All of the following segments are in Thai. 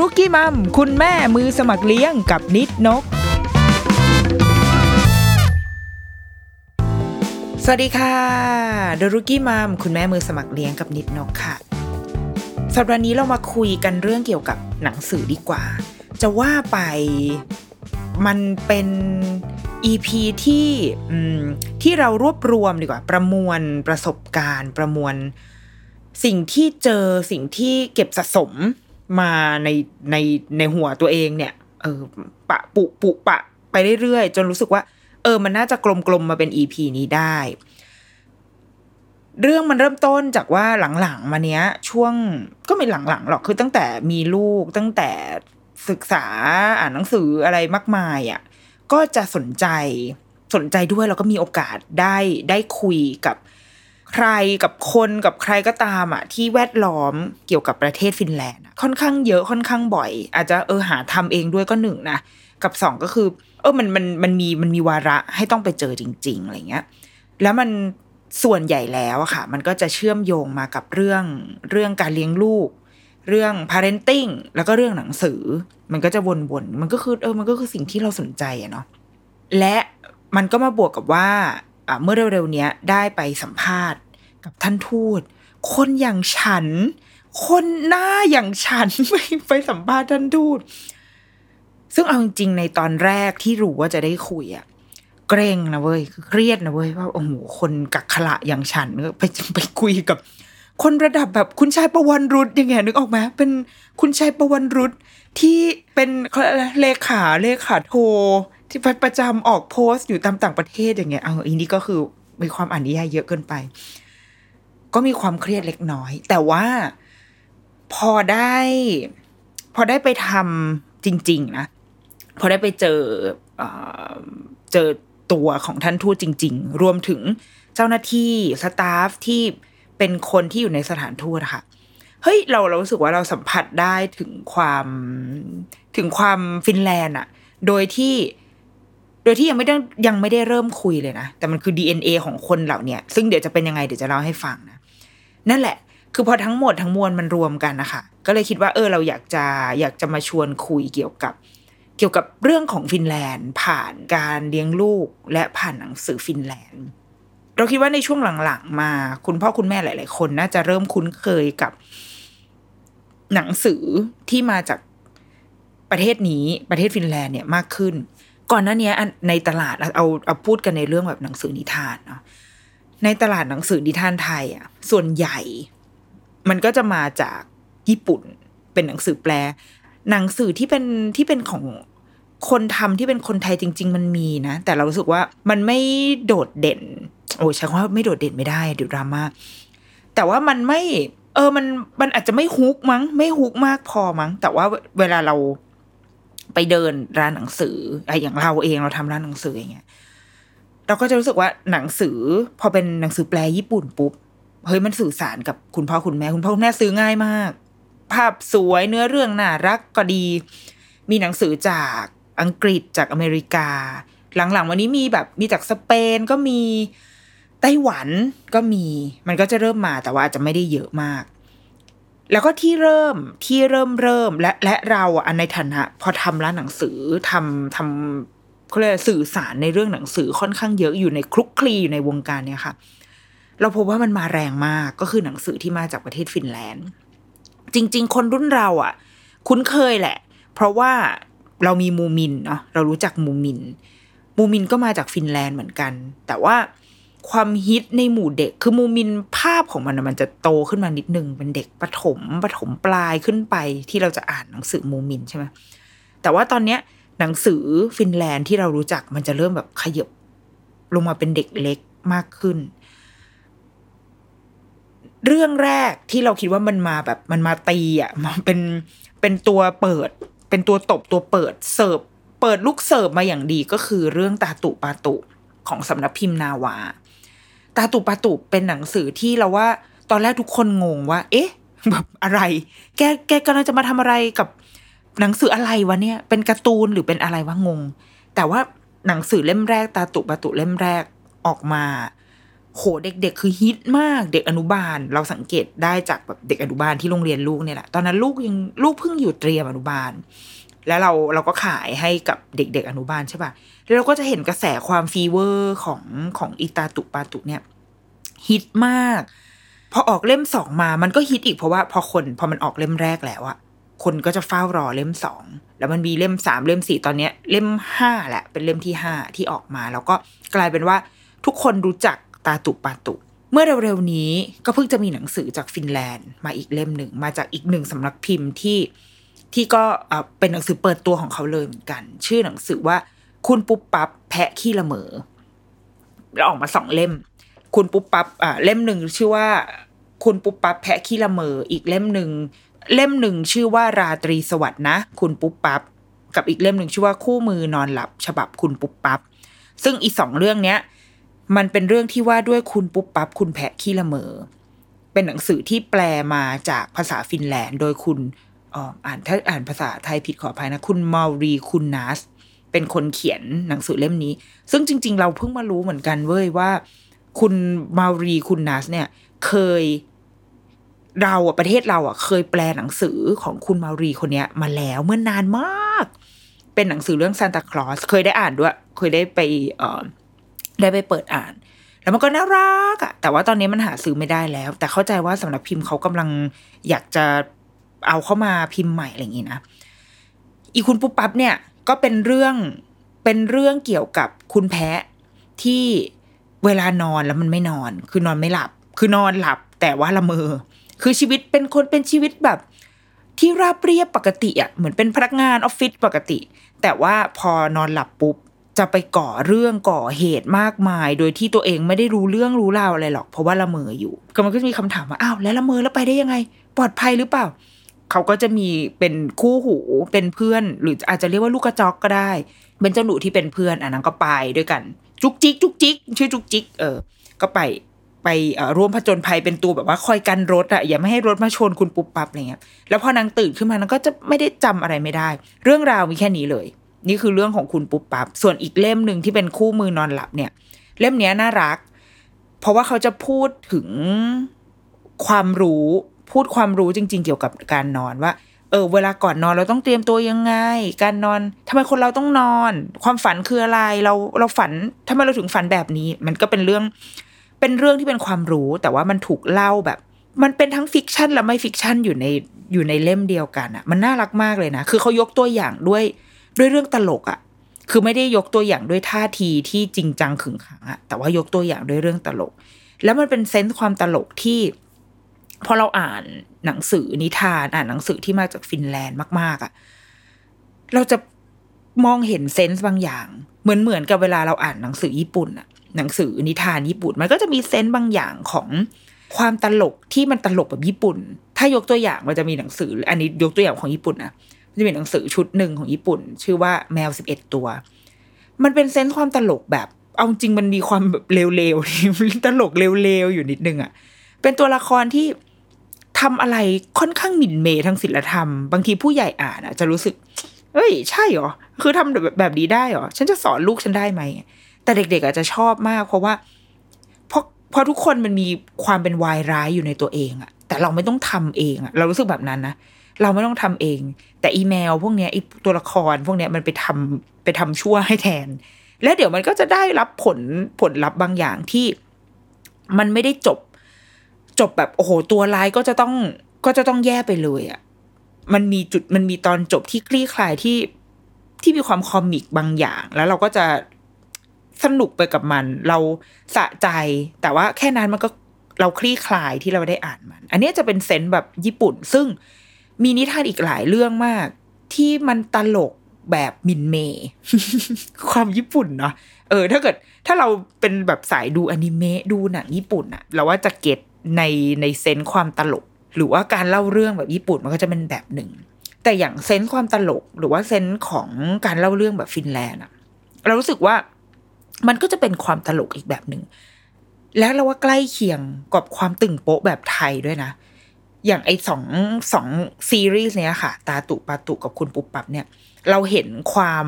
รุกี้มัมคุณแม่มือสมัครเลี้ยงกับนิดนก สวัสดีค่ะดรุกี้มัมคุณแม่มือสมัครเลี้ยงกับนิดนกค่ะ สัปดาห์นี้เรามาคุยกันเรื่องเกี่ยวกับหนังสือดีกว่า จะว่าไปมันเป็น EP ที่ที่เรารวบรวมดีกว่า ประมวลประสบการณ์ ประมวลสิ่งที่เจอสิ่งที่เก็บสะสม มาในในในหัวตัวเองเนี่ย เออปะปุปุปะไปเรื่อยๆ จนรู้สึกว่า เออ มันน่าจะกลมๆมาเป็นอีพีนี้ได้ เรื่องมันเริ่มต้นจากว่าหลังๆ มาเนี้ย ช่วงก็ไม่หลังๆหรอกคือตั้งแต่มีลูกตั้งแต่ศึกษาอ่านหนังสืออะไรมากมายอะ่ะก็จะสนใจสนใจด้วยแล้วก็มีโอกาสได้ได้คุยกับ ใครกับคนกับใครก็ตามอะที่แวดล้อมเกี่ยวกับประเทศฟินแลนด์ค่อนข้างเยอะค่อนข้างบ่อย อาจจะเออหาทำเองด้วยก็หนึ่งนะกับสองก็คือ เออมันมันมันมีมันมีวาระให้ต้องไปเจอจริง ๆอะไรเงี้ยแล้วมันส่วนใหญ่แล้วอะค่ะ มันก็จะเชื่อมโยงมากับเรื่องเรื่องการเลี้ยงลูก เรื่อง parenting แล้วก็เรื่องหนังสือ มันก็จะวนๆมันก็คือเออมันก็คือสิ่งที่เราสนใจอะเนาะและมันก็มาบวกกับว่า เมื่อเร็วๆนี้ได้ไปสัมภาษณ์กับท่านทูต คนอย่างฉัน คนหน้าอย่างฉันไปไปสัมภาษณ์ท่านทูต ซึ่งเอาจริงในตอนแรกที่รู้ว่าจะได้คุยอะเกรงนะเว้ยเครียดนะเว้ยว่าโอ้โหคนกักขละอย่างฉันไปไปคุยกับคนระดับแบบคุณชายประวันรุษยังไงนึกออกไหมเป็นคุณชายประวันรุษที่เป็นเลขาเลขาโท ที่ประจำออกโพสต์อยู่ตามต่างประเทศอย่างเงี้ยเอาอันนี้ก็คือมีความอ่านนิยายเยอะเกินไป ก็มีความเครียดเล็กน้อย แต่ว่าพอได้ พอได้ไปทำจริง ๆ นะ พอได้ไปเจอเจอตัวของท่านทูตจริง ๆ รวมถึงเจ้าหน้าที่สตาฟที่เป็นคนที่อยู่ในสถานทูตค่ะเฮ้ยเราเรารู้สึกว่าเราสัมผัสได้ถึงความถึงความฟินแลนด์อะโดยที่ โดยที่ยังไม่ได้ยังไม่ได้เริ่มคุยเลยนะแต่มันคือ DNA ของคนเหล่านี้ซึ่งเดี๋ยวจะเป็นยังไงเดี๋ยวจะเล่าให้ฟังนะนั่นแหละ คือพอทั้งหมดทั้งมวลมันรวมกันนะคะก็เลยคิดว่าเออเราอยากจะอยากจะมาชวนคุยเกี่ยวกับ เกี่ยวกับเรื่องของฟินแลนด์ ผ่านการเลี้ยงลูกและผ่านหนังสือฟินแลนด์ เราคิดว่าในช่วงหลังๆ มา คุณพ่อคุณแม่หลาย ๆ คนน่าจะเริ่มคุ้นเคยกับ หนังสือที่มาจากประเทศนี้ประเทศฟินแลนด์เนี่ยมากขึ้น ก่อนหน้านี้ในตลาดเอาเอาพูดกันในเรื่องแบบหนังสือนิทานเนาะในตลาดหนังสือนิทานไทยอะส่วนใหญ่ มันก็จะมาจากญี่ปุ่นเป็นหนังสือแปล หนังสือที่เป็นที่เป็นของคนทำที่เป็นคนไทยจริง ๆ มันมีนะ แต่เรารู้สึกว่ามันไม่โดดเด่น โอ้ใช้คำว่าไม่โดดเด่นไม่ได้เดี๋ยวดราม่าแต่ว่ามันไม่ เออมันมันอาจจะไม่ฮุกมั้ง ไม่ฮุกมากพอมั้ง แต่ว่าเวลาเรา ไปเดินร้านหนังสืออ้อย่างเราเองเราทำร้านหนังสืออย่างเงี้ยเราก็จะรู้สึกว่าหนังสือ พอเป็นหนังสือแปลญี่ปุ่นปุ๊บเฮ้ยมันสื่อสารกับคุณพ่อคุณแม่คุณพ่อคุณแม่ซื้อง่ายมาก ภาพสวยเนื้อเรื่องน่ารักก็ดี มีหนังสือจากอังกฤษจากอเมริกา หลังๆ วันนี้มีแบบมีจากสเปนก็มีไต้หวันก็มี มันก็จะเริ่มมาแต่ว่าอาจจะไม่ได้เยอะมาก แล้วก็ที่เริ่มที่เริ่มเริ่มและและเราอะในฐานะ พอทำร้านหนังสือทำทำเขาเรียกสื่อสารในเรื่องหนังสือค่อนข้างเยอะอยู่ในคลุกคลีอยู่ในวงการเนี่ยค่ะ เราพบว่ามันมาแรงมากก็คือหนังสือที่มาจากประเทศฟินแลนด์ จริง ๆ คนรุ่นเราอะ คุ้นเคยแหละ เพราะว่าเรามีมูมินเนาะเรารู้จักมูมิน มูมินก็มาจากฟินแลนด์เหมือนกัน แต่ว่า ความฮิตในหมู่เด็ก คือมูมินภาพของมันมันจะโตขึ้นมานิดนึง เป็นเด็กประถมประถมปลายขึ้นไปที่เราจะอ่านหนังสือมูมินใช่ไหมแต่ว่าตอนเนี้ยหนังสือฟินแลนด์ที่เรารู้จักมันจะเริ่มแบบขยบลงมาเป็นเด็กเล็กมากขึ้น เรื่องแรกที่เราคิดว่ามันมาแบบมันมาตีอะมันเป็นเป็นตัวเปิด เป็นตัวตบตัวเปิดเสิร์ฟเปิดลูกเสิร์ฟมาอย่างดีก็คือเรื่องตาตุปาตุของสำนักพิมพ์นาวา ตาตุปาตุเป็นหนังสือที่เราว่า ตอนแรกทุกคนงงว่า เอ๊ะแบบอะไร แกแกกำลังจะมาทำอะไรกับหนังสืออะไรวะเนี่ย เป็นการ์ตูนหรือเป็นอะไรวะงง แต่ว่าหนังสือเล่มแรก ตาตุปาตุเล่มแรกออกมาโหเด็กๆ คือฮิตมากเด็กอนุบาล เราสังเกตได้จากแบบเด็กอนุบาลที่โรงเรียนลูกเนี่ยแหละตอนนั้นลูกยังลูกเพิ่งอยู่เตรียมอนุบาล แล้วเราเราก็ขายให้กับเด็ก ๆ อนุบาลใช่ป่ะแล้วเราก็จะเห็นกระแสความ fever ของของอีตาตุปาตุเนี่ยฮิตมาก พอออกเล่มสองมามันก็ฮิตอีกเพราะว่าพอคนพอมันออกเล่มแรกแล้วอะคนก็จะเฝ้ารอเล่มสองแล้วมันมีเล่มสามเล่มสี่ตอนเนี้ย เล่มห้าแหละ เป็นเล่มที่ห้าที่ออกมา แล้วก็กลายเป็นว่าทุกคนรู้จักตาตุปาตุ เมื่อเร็วๆนี้ก็เพิ่งจะมีหนังสือจากฟินแลนด์ มาอีกเล่มหนึ่งมาจากอีกหนึ่งสำนักพิมพ์ที่ ที่ก็เป็นหนังสือเปิดตัวของเขาเลยเหมือนกัน ชื่อหนังสือว่า คุณปุ๊บปั๊บแพะขี้ละเมอแล้วออกมาสองเล่ม คุณปุ๊บปั๊บอ่าเล่มหนึ่งชื่อว่า คุณปุ๊บปั๊บแพะขี้ละเมออีกเล่มหนึ่งเล่มหนึ่งชื่อว่าราตรีสวัสดนะ คุณปุ๊บปั๊บกับอีกเล่มหนึ่งชื่อว่าคู่มือนอนหลับ ฉบับคุณปุ๊บปั๊บซึ่งอีสองเรื่องเนี้ย มันเป็นเรื่องที่ว่าด้วยคุณปุ๊บปั๊บคุณแพะขี้ละเมอเป็นหนังสือที่แปลมาจากภาษาฟินแลนด์ โดยคุณ อ่านถ้าอ่านภาษาไทยผิดขออภัยนะ คุณมารีคุณนัสเป็นคนเขียนหนังสือเล่มนี้ ซึ่งจริง ๆ เราเพิ่งมารู้เหมือนกันเว้ยว่า คุณมารีคุณนัสเนี่ย เคย เราอะประเทศเราอะเคยแปลหนังสือของคุณมารีคนเนี้ย มาแล้วเมื่อนานมาก เป็นหนังสือเรื่องซานตาคลอสเคยได้อ่านด้วย เคยได้ไปเอ่อได้ไปเปิดอ่านแล้วมันก็น่ารักอะแต่ว่าตอนนี้มันหาซื้อไม่ได้แล้ว แต่เข้าใจว่าสำนักพิมพ์เขากำลังอยากจะ เอาเข้ามาพิมพ์ใหม่อะไรอย่างนี้นะอีคุณปุ๊บปั๊บเนี่ยก็เป็นเรื่องเป็นเรื่องเกี่ยวกับคุณแพะที่เวลานอนแล้วมันไม่นอน คือนอนไม่หลับ คือนอนหลับแต่ว่าละเมอ คือชีวิตเป็นคนเป็นชีวิตแบบ ที่ราบเรียบปกติอะเหมือนเป็นพนักงานออฟฟิศปกติ แต่ว่าพอนอนหลับปุ๊บจะไปก่อเรื่องก่อเหตุมากมาย โดยที่ตัวเองไม่ได้รู้เรื่องรู้ราวอะไรหรอก เพราะว่าละเมออยู่ก็มันก็จะมีคำถามว่าอ้าวแล้วละเมอแล้วไปได้ยังไง ปลอดภัยหรือเปล่า เขาก็จะมีเป็นคู่หูเป็นเพื่อน หรืออาจจะเรียกว่าลูกกระจอกก็ได้ เป็นเจ้าหนูที่เป็นเพื่อนอันนั้นก็ไปด้วยกัน จุกจิกจุกจิกชื่อจุกจิกเออ ก็ไปไปร่วมผจญภัยเป็นตัวแบบว่าคอยกันรถอะอย่าไม่ให้รถมาชนคุณปุ๊บปั๊บอะไรเงี้ยแล้วพอนางตื่นขึ้นมานางก็จะไม่ได้จำอะไรไม่ได้ เรื่องราวมีแค่นี้เลย นี่คือเรื่องของคุณปุ๊บปั๊บส่วนอีกเล่มหนึ่งที่เป็นคู่มือนอนหลับเนี่ย เล่มนี้น่ารัก เพราะว่าเขาจะพูดถึงความรู้ พูดความรู้จริง ๆ เกี่ยวกับการนอนว่า เออ เวลาก่อนนอนเราต้องเตรียมตัวยังไง การนอนทำไมคนเราต้องนอน ความฝันคืออะไรเราเราฝันทำไมเราถึงฝันแบบนี้ มันก็เป็นเรื่อง เป็นเรื่องที่เป็นความรู้ แต่ว่ามันถูกเล่าแบบ มันเป็นทั้ง fictionและไม่ fiction อยู่ในอยู่ในเล่มเดียวกันอะมันน่ารักมากเลยนะ คือเขายกตัวอย่างด้วยด้วยเรื่องตลกอะคือไม่ได้ยกตัวอย่างด้วยท่าทีที่จริงจังขึงขังอะแต่ว่ายกตัวอย่างด้วยเรื่องตลก แล้วมันเป็น sense ความตลกที่ พอเราอ่านหนังสือนิทาน อ่านหนังสือที่มาจากฟินแลนด์มากๆอะ่ะ เราจะมองเห็น sense บางอย่าง เหมือนเหมือนกับเวลาเราอ่านหนังสือญี่ปุ่นอะหนังสือนิทานญี่ปุ่น มันก็จะมีเซนส์บางอย่างของความตลกที่มันตลกแบบญี่ปุ่น ถ้ายกตัวอย่างมันจะมีหนังสือ อันนี้ยกตัวอย่างของญี่ปุ่นนะมันจะมีหนังสือชุดหนึ่งของญี่ปุ่น ชื่อว่าแมวสิบเอ็ดตัว มันเป็นเซนส์ความตลกแบบ เอาจริงมันมีความแบบเลวๆตลกเลวๆอยู่นิดนึงอะเป็นตัวละครที่ ทำอะไรค่อนข้างหมิ่นเมย์ทางศิลธรรม บางทีผู้ใหญ่อ่านอะ จะรู้สึก เอ้ย ใช่เหรอ คือทำแบบแบบนี้ได้เหรอ ฉันจะสอนลูกฉันได้ไหม แต่เด็กๆอาจจะชอบมาก เพราะว่า เพราะเพราะทุกคนมันมีความเป็นวายร้ายอยู่ในตัวเองอะแต่เราไม่ต้องทำเองอะเรารู้สึกแบบนั้นนะ เราไม่ต้องทำเอง แต่อีเมล พวกเนี้ยไอตัวละคร พวกเนี้ยมันไปทำไปทำชั่วให้แทน แล้วเดี๋ยวมันก็จะได้รับผลผลลัพธ์บางอย่างที่มันไม่ได้จบ จบแบบโอ้โหตัวร้ายก็จะต้องก็จะต้องแย่ไปเลยอะ่ะมันมีจุดมันมีตอนจบที่คลี่คลายที่ที่มีความคอมิกบางอย่าง แล้วเราก็จะสนุกไปกับมัน เราสะใจ แต่ว่าแค่นั้นมันก็เราคลี่คลายที่เราได้อ่านมัน อันนี้จะเป็นเซนส์แบบญี่ปุ่น ซึ่งมีนิทานอีกหลายเรื่องมาก ที่มันตลกแบบมินเม ความญี่ปุ่นเนาะเออ ถ้าเกิดถ้าเราเป็นแบบสายดูอนิเมะดูหนังญี่ปุ่นอะเราว่าจะเก็ต ในในเซนส์ความตลก หรือว่าการเล่าเรื่องแบบญี่ปุ่นมันก็จะเป็นแบบหนึ่ง แต่อย่างเซนส์ความตลก หรือว่าเซนส์ของการเล่าเรื่องแบบฟินแลนด์อะเรารู้สึกว่ามันก็จะเป็นความตลกอีกแบบหนึ่ง แล้วเราว่าใกล้เคียงกับความตึงโป๊ะแบบไทยด้วยนะ อย่างไอสองสองซีรีส์เนี้ยค่ะ ตาตุปาตุกับคุณปุบปับเนี่ย เราเห็นความ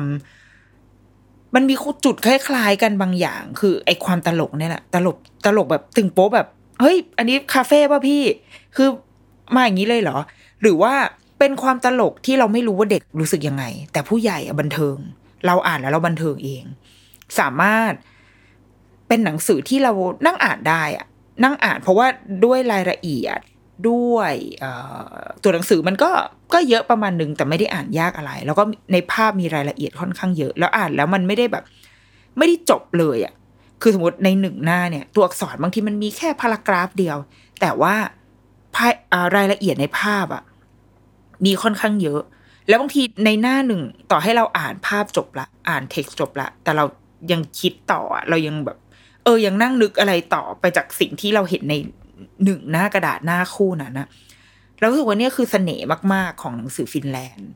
มันมีจุดคล้ายๆกันบางอย่าง คือไอความตลกเนี่ยแหละตลกตลกแบบตึงโป๊ะแบบ เฮ้ย อันนี้คาเฟ่ป่ะพี่ คือมาอย่างนี้เลยเหรอ หรือว่าเป็นความตลกที่เราไม่รู้ว่าเด็กรู้สึกยังไง แต่ผู้ใหญ่บันเทิง เราอ่านแล้วเราบันเทิงเอง สามารถเป็นหนังสือที่เรานั่งอ่านได้อะนั่งอ่านเพราะว่าด้วยรายละเอียดด้วยตัวหนังสือมันก็ก็เยอะประมาณหนึ่งแต่ไม่ได้อ่านยากอะไร แล้วก็ในภาพมีรายละเอียดค่อนข้างเยอะ แล้วอ่านแล้วมันไม่ได้แบบ ไม่ได้จบเลยอะ คือสมมติในหนึ่งหน้าเนี่ย ตัวอักษรบางทีมันมีแค่ paragraph เดียว แต่ว่ารายละเอียดในภาพอะ่ะมีค่อนข้างเยอะ แล้วบางทีในหน้าหนึ่งต่อให้เราอ่านภาพจบละ อ่านเท็กซ์จบละ แต่เรายังคิดต่อเรายังแบบ เออยังนั่งนึกอะไรต่อไปจากสิ่งที่เราเห็นในหนึ่งหน้ากระดาษหน้าคู่นั้นนะเราสึกว่านี่คือเสน่ห์มาก ๆ ของหนังสือฟินแลนด์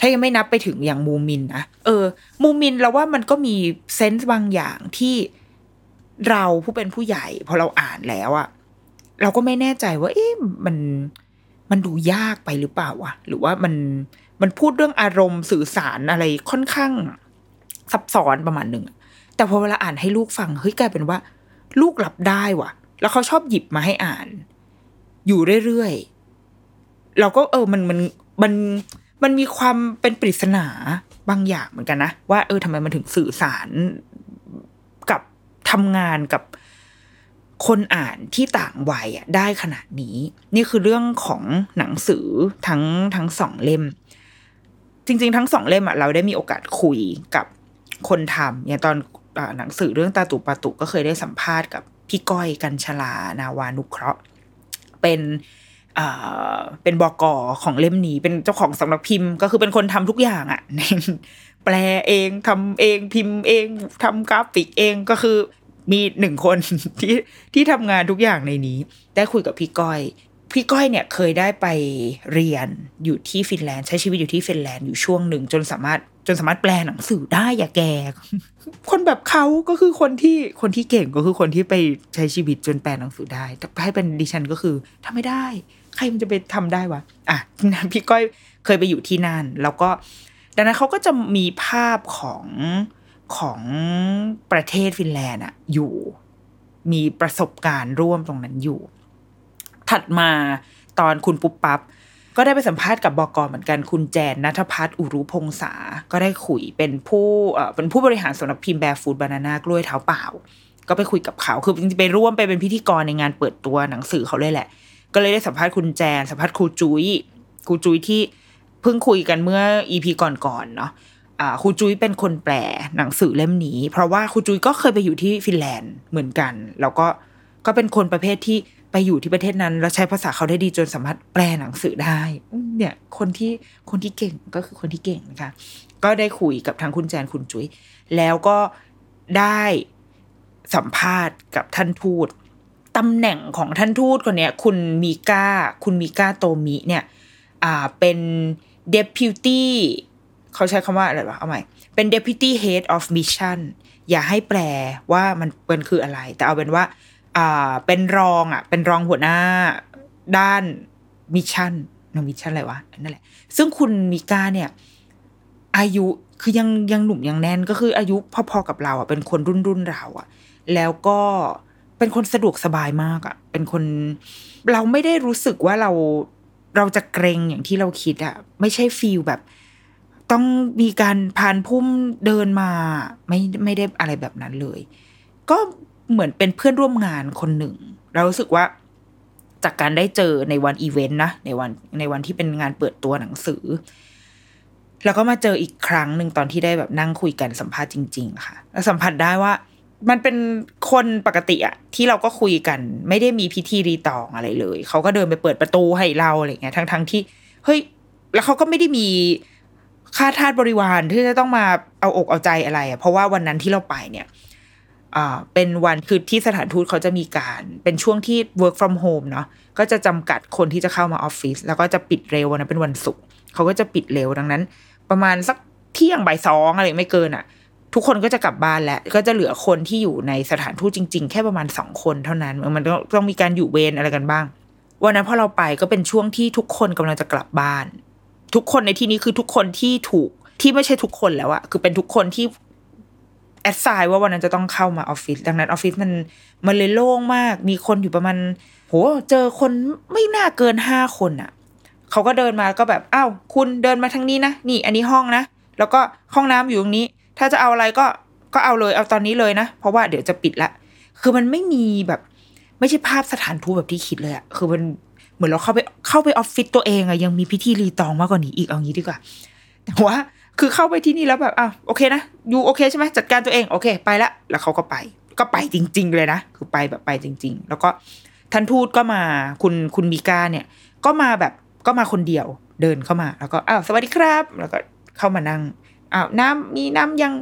ถ้ายังไม่นับไปถึงอย่างมูมินนะเออ มูมินเราว่ามันก็มีเซนส์บางอย่างที่เราผู้เป็นผู้ใหญ่พอเราอ่านแล้วอะเราก็ไม่แน่ใจว่า เอ๊ะมันมันดูยากไปหรือเปล่าวะหรือว่ามันมันพูดเรื่องอารมณ์สื่อสารอะไรค่อนข้างซับซ้อนประมาณหนึ่งแต่พอเวลาอ่านให้ลูกฟังเฮ้ยกลายเป็นว่า ลูกรับได้ว่ะ แล้วเขาชอบหยิบมาให้อ่าน อยู่เรื่อยๆเราก็เออมันมันมัน มันมีความเป็นปริศนาบางอย่างเหมือนกันนะ ว่าเออทำไมมันถึงสื่อสารกับทำงานกับคนอ่านที่ต่างวัยอะได้ขนาดนี้ นี่คือเรื่องของหนังสือทั้งทั้งสองเล่ม จริง ๆ ทั้งสองเล่มอะเราได้มีโอกาสคุยกับคนทำอย่างตอนหนังสือเรื่องตาตุปาตุก็เคยได้สัมภาษณ์กับพี่ก้อยกัญชลา นาวานุเคราะห์ เป็น เป็นบอกอของเล่มนี้ เป็นเจ้าของสำนักพิมพ์ ก็คือเป็นคนทำทุกอย่างอะ่ะแปลเองทำเองพิมพ์เองทำกราฟิกเองก็คือมีหนึ่งคนที่ที่ทำงานทุกอย่างในนี้ ได้คุยกับพี่ก้อย พี่ก้อยเนี่ยเคยได้ไปเรียนอยู่ที่ฟินแลนด์ใช้ชีวิตอยู่ที่ฟินแลนด์อยู่ช่วงหนึ่งจนสามารถจนสามารถแปลหนังสือได้อย่าแกคนแบบเขาก็คือคนที่คนที่เก่งก็คือคนที่ไปใช้ชีวิตจนแปลหนังสือได้ แต่ให้เป็นดิฉันก็คือทำไม่ได้ ใครมันจะไปทำได้วะอะพี่ก้อยเคยไปอยู่ที่นั่น แล้วก็ ดังนั้นเขาก็จะมีภาพของของประเทศฟินแลนด์อะอยู่ มีประสบการณ์ร่วมตรงนั้นอยู่ ถัดมาตอนคุณปุ๊บปับ๊บก็ได้ไปสัมภาษณ์กับบกเหมือนกันคุณแจนนัทพัฒน์อุรุพงษา ก็ได้คุยเป็นผู้เอ่อเป็นผู้บริหารสำนักพิมพ์แบร์ฟูดบานานากล้วยเท้าเปล่า ก็ไปคุยกับเขา คือจริงๆไปร่วมไปเป็นพิธีกรในงานเปิดตัวหนังสือเขาเลยแหละ ก็เลยได้สัมภาษณ์คุณแจน สัมภาษณ์ครูจุย้ยครูจุ้ยที่เพิ่งคุยกันเมื่ออีพีก่อนๆเนาะครูจุ้ยเป็นคนแปลหนังสือเล่มนี้ เพราะว่าครูจุ้ยก็เคยไปอยู่ที่ฟินแลนด์เหมือนกัน แล้วก็ก็เป็นคนประเภทที่ไปอยู่ที่ประเทศนั้น แล้วใช้ภาษาเขาได้ดีจนสามารถแปลหนังสือได้ เนี่ยคนที่คนที่เก่งก็คือคนที่เก่งนะคะก็ได้คุยกับทางคุณแจนคุณจุย้ยแล้วก็ได้สัมภาษณ์กับท่านทูต ตำแหน่งของท่านทูตคนนี้คุณมีก้า คุณมีก้าโตมิเนี่ยอ่าเป็น deputy เขาใช้คำว่าอะไรวะเอาใหม่ เป็น deputy head of mission อย่าให้แปลว่ามันเป็นคืออะไร แต่เอาเป็นว่าอ่าเป็นรองอะ เป็นรองหัวหน้าด้าน mission mission อะไรวะนั่นแหละ ซึ่งคุณมิก้าเนี่ย อายุคือยังยังหนุ่มยังแน่นก็คืออายุพอๆกับเราอะเป็นคนรุ่นรุ่นเราอะ แล้วก็ เป็นคนสะดวกสบายมากอะ่ะเป็นคนเราไม่ได้รู้สึกว่าเราเราจะเกรงอย่างที่เราคิดอะ่ะไม่ใช่ feel แบบ ต้องมีการพานพุ่มเดินมา ไม่ไม่ได้อะไรแบบนั้นเลย ก็เหมือนเป็นเพื่อนร่วมงานคนหนึ่ง เรารู้สึกว่าจากการได้เจอในวันอีเวนต์นะในวันในวันที่เป็นงานเปิดตัวหนังสือ แล้วก็มาเจออีกครั้งหนึ่งตอนที่ได้แบบนั่งคุยกันสัมภาษณ์จริง ๆ ค่ะ แล้วสัมผัสได้ว่า มันเป็นคนปกติอะที่เราก็คุยกัน ไม่ได้มีพิธีรีตองอะไรเลย เขาก็เดินไปเปิดประตูให้เราอะไรเงี้ยทั้งทั้งที่เฮ้ยแล้วเขาก็ไม่ได้มีค่าทาสบริวารที่จะต้องมาเอาอกเอาใจอะไรอะเพราะว่าวันนั้นที่เราไปเนี่ยอ่าเป็นวันคือที่สถานทูตเขาจะมีการ เป็นช่วงที่ work from home เนาะก็จะจำกัดคนที่จะเข้ามาออฟฟิศแล้วก็จะปิดเร็ววันนั้นเป็นวันศุกร์เขาก็จะปิดเร็วดังนั้น ประมาณสักเที่ยงบ่ายสองอะไรไม่เกินอะ่ะ ทุกคนก็จะกลับบ้านแล้ว ก็จะเหลือคนที่อยู่ในสถานทูตจริง ๆ แค่ประมาณสองคนเท่านั้น มันต้องมีการอยู่เวรอะไรกันบ้าง วันนั้นพอเราไปก็เป็นช่วงที่ทุกคนกำลังจะกลับบ้าน ทุกคนในที่นี้คือทุกคนที่ถูกที่ไม่ใช่ทุกคนแล้วอะคือเป็นทุกคนที่แอดไซน์ว่าวันนั้นจะต้องเข้ามาออฟฟิศดังนั้นออฟฟิศมันมันเลยโล่งมาก มีคนอยู่ประมาณโหเจอคนไม่น่าเกินห้าคนอะเขาก็เดินมาก็แบบอ้าวคุณเดินมาทางนี้นะนี่ อันนี้ห้องนะแล้วก็ห้องน้ำอยู่ตรงนี้ ถ้าจะเอาอะไรก็ก็เอาเลยเอาตอนนี้เลยนะ เพราะว่าเดี๋ยวจะปิดละ คือมันไม่มีแบบ ไม่ใช่ภาพสถานทูตแบบที่คิดเลยอะคือมันเหมือนเราเข้าไปเข้าไปออฟฟิศตัวเองอะยังมีพิธีรีตองมากกว่านี้อีกเอางี้ดีกว่า แต่ว่าคือเข้าไปที่นี่แล้วแบบอ้าวโอเคนะยูโอเคใช่ไหมจัดการตัวเองโอเค ไปละ แล้วเขาก็ไป ก็ไปจริง ๆ เลยนะคือไปแบบไปจริง ๆ แล้วก็ท่านทูตก็มาคุณคุณมีกาเนี่ย ก็มาแบบก็มาคนเดียวเดินเข้ามา แล้วก็อ้าวสวัสดีครับ แล้วก็เข้ามานั่ง อ้าวน้ำมีน้ำยัง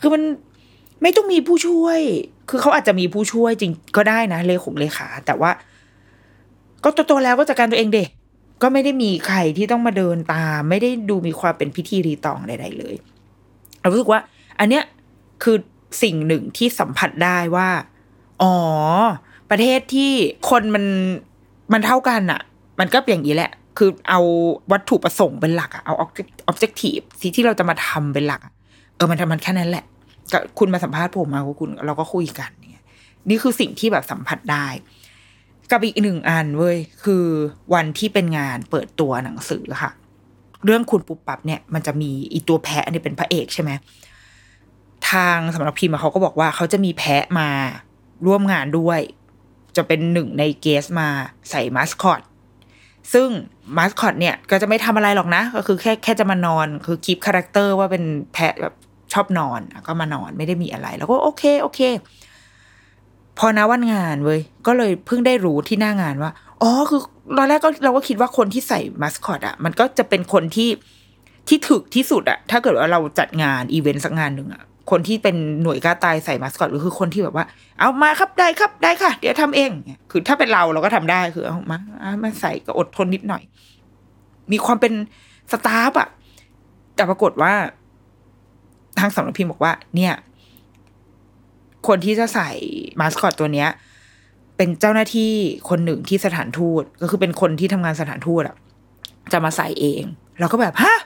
คือมันไม่ต้องมีผู้ช่วย คือเขาอาจจะมีผู้ช่วยจริงก็ได้นะเลขงเลขา แต่ว่า ก็โตๆแล้วก็จัดการตัวเองเด็ก็ไม่ได้มีใครที่ต้องมาเดินตาม ไม่ได้ดูมีความเป็นพิธีรีตองใดๆเลยเรารู้สึกว่า อันเนี้ยคือสิ่งหนึ่งที่สัมผัสได้ว่า อ๋อ ประเทศที่คนมันมันเท่ากันอะมันก็อย่างนี้แหละ คือเอาวัตถุประสงค์เป็นหลักอะเอา objective สิ่งที่เราจะมาทำเป็นหลักเออมันทำมันแค่นั้นแหละก็คุณมาสัมภาษณ์ผมมาคุณเราก็คุยกันเนี่ยนี่คือสิ่งที่แบบสัมผัสได้ กับอีกหนึ่งอันเว้ยคือวันที่เป็นงานเปิดตัวหนังสือค่ะ เรื่องคุณปุ๊บปับเนี่ยมันจะมีอีตัวแพะนี่เป็นพระเอกใช่ไหมทางสำนักพิมพ์เขาก็บอกว่าเขาจะมีแพะมาร่วมงานด้วย จะเป็นหนึ่งใน guest มาใส่มาสคอต ซึ่งมาสคอตเนี่ยก็จะไม่ทำอะไรหรอกนะ ก็คือแค่แค่จะมานอน คือ keep character ว่าเป็นแพะแบบชอบนอนก็มานอนไม่ได้มีอะไร แล้วก็โอเคโอเค พอนะวันงานเว้ยก็เลยเพิ่งได้รู้ที่หน้างานว่าอ๋อคือตอนแรกก็เราก็คิดว่าคนที่ใส่มาสคอตอะ มันก็จะเป็นคนที่ที่ถึกที่สุดอะ ถ้าเกิดว่าเราจัดงานอีเวนต์สักงานหนึ่งอะ คนที่เป็นหน่วยกล้าตายใส่มาสคอตก็คือคนที่แบบว่า เอามาครับได้ครับได้ค่ะ เดี๋ยวทำเอง คือถ้าเป็นเราเราก็ทำได้คือเอามามาใส่ก็อดทนนิดหน่อย มีความเป็นสตาฟอะแต่ปรากฏว่า ทางสำนักพิมพ์บอกว่า เนี่ย คนที่จะใส่มาสคอตตัวเนี้ย เป็นเจ้าหน้าที่คนหนึ่งที่สถานทูต ก็คือเป็นคนที่ทำงานสถานทูตอะจะมาใส่เอง เราก็แบบฮะ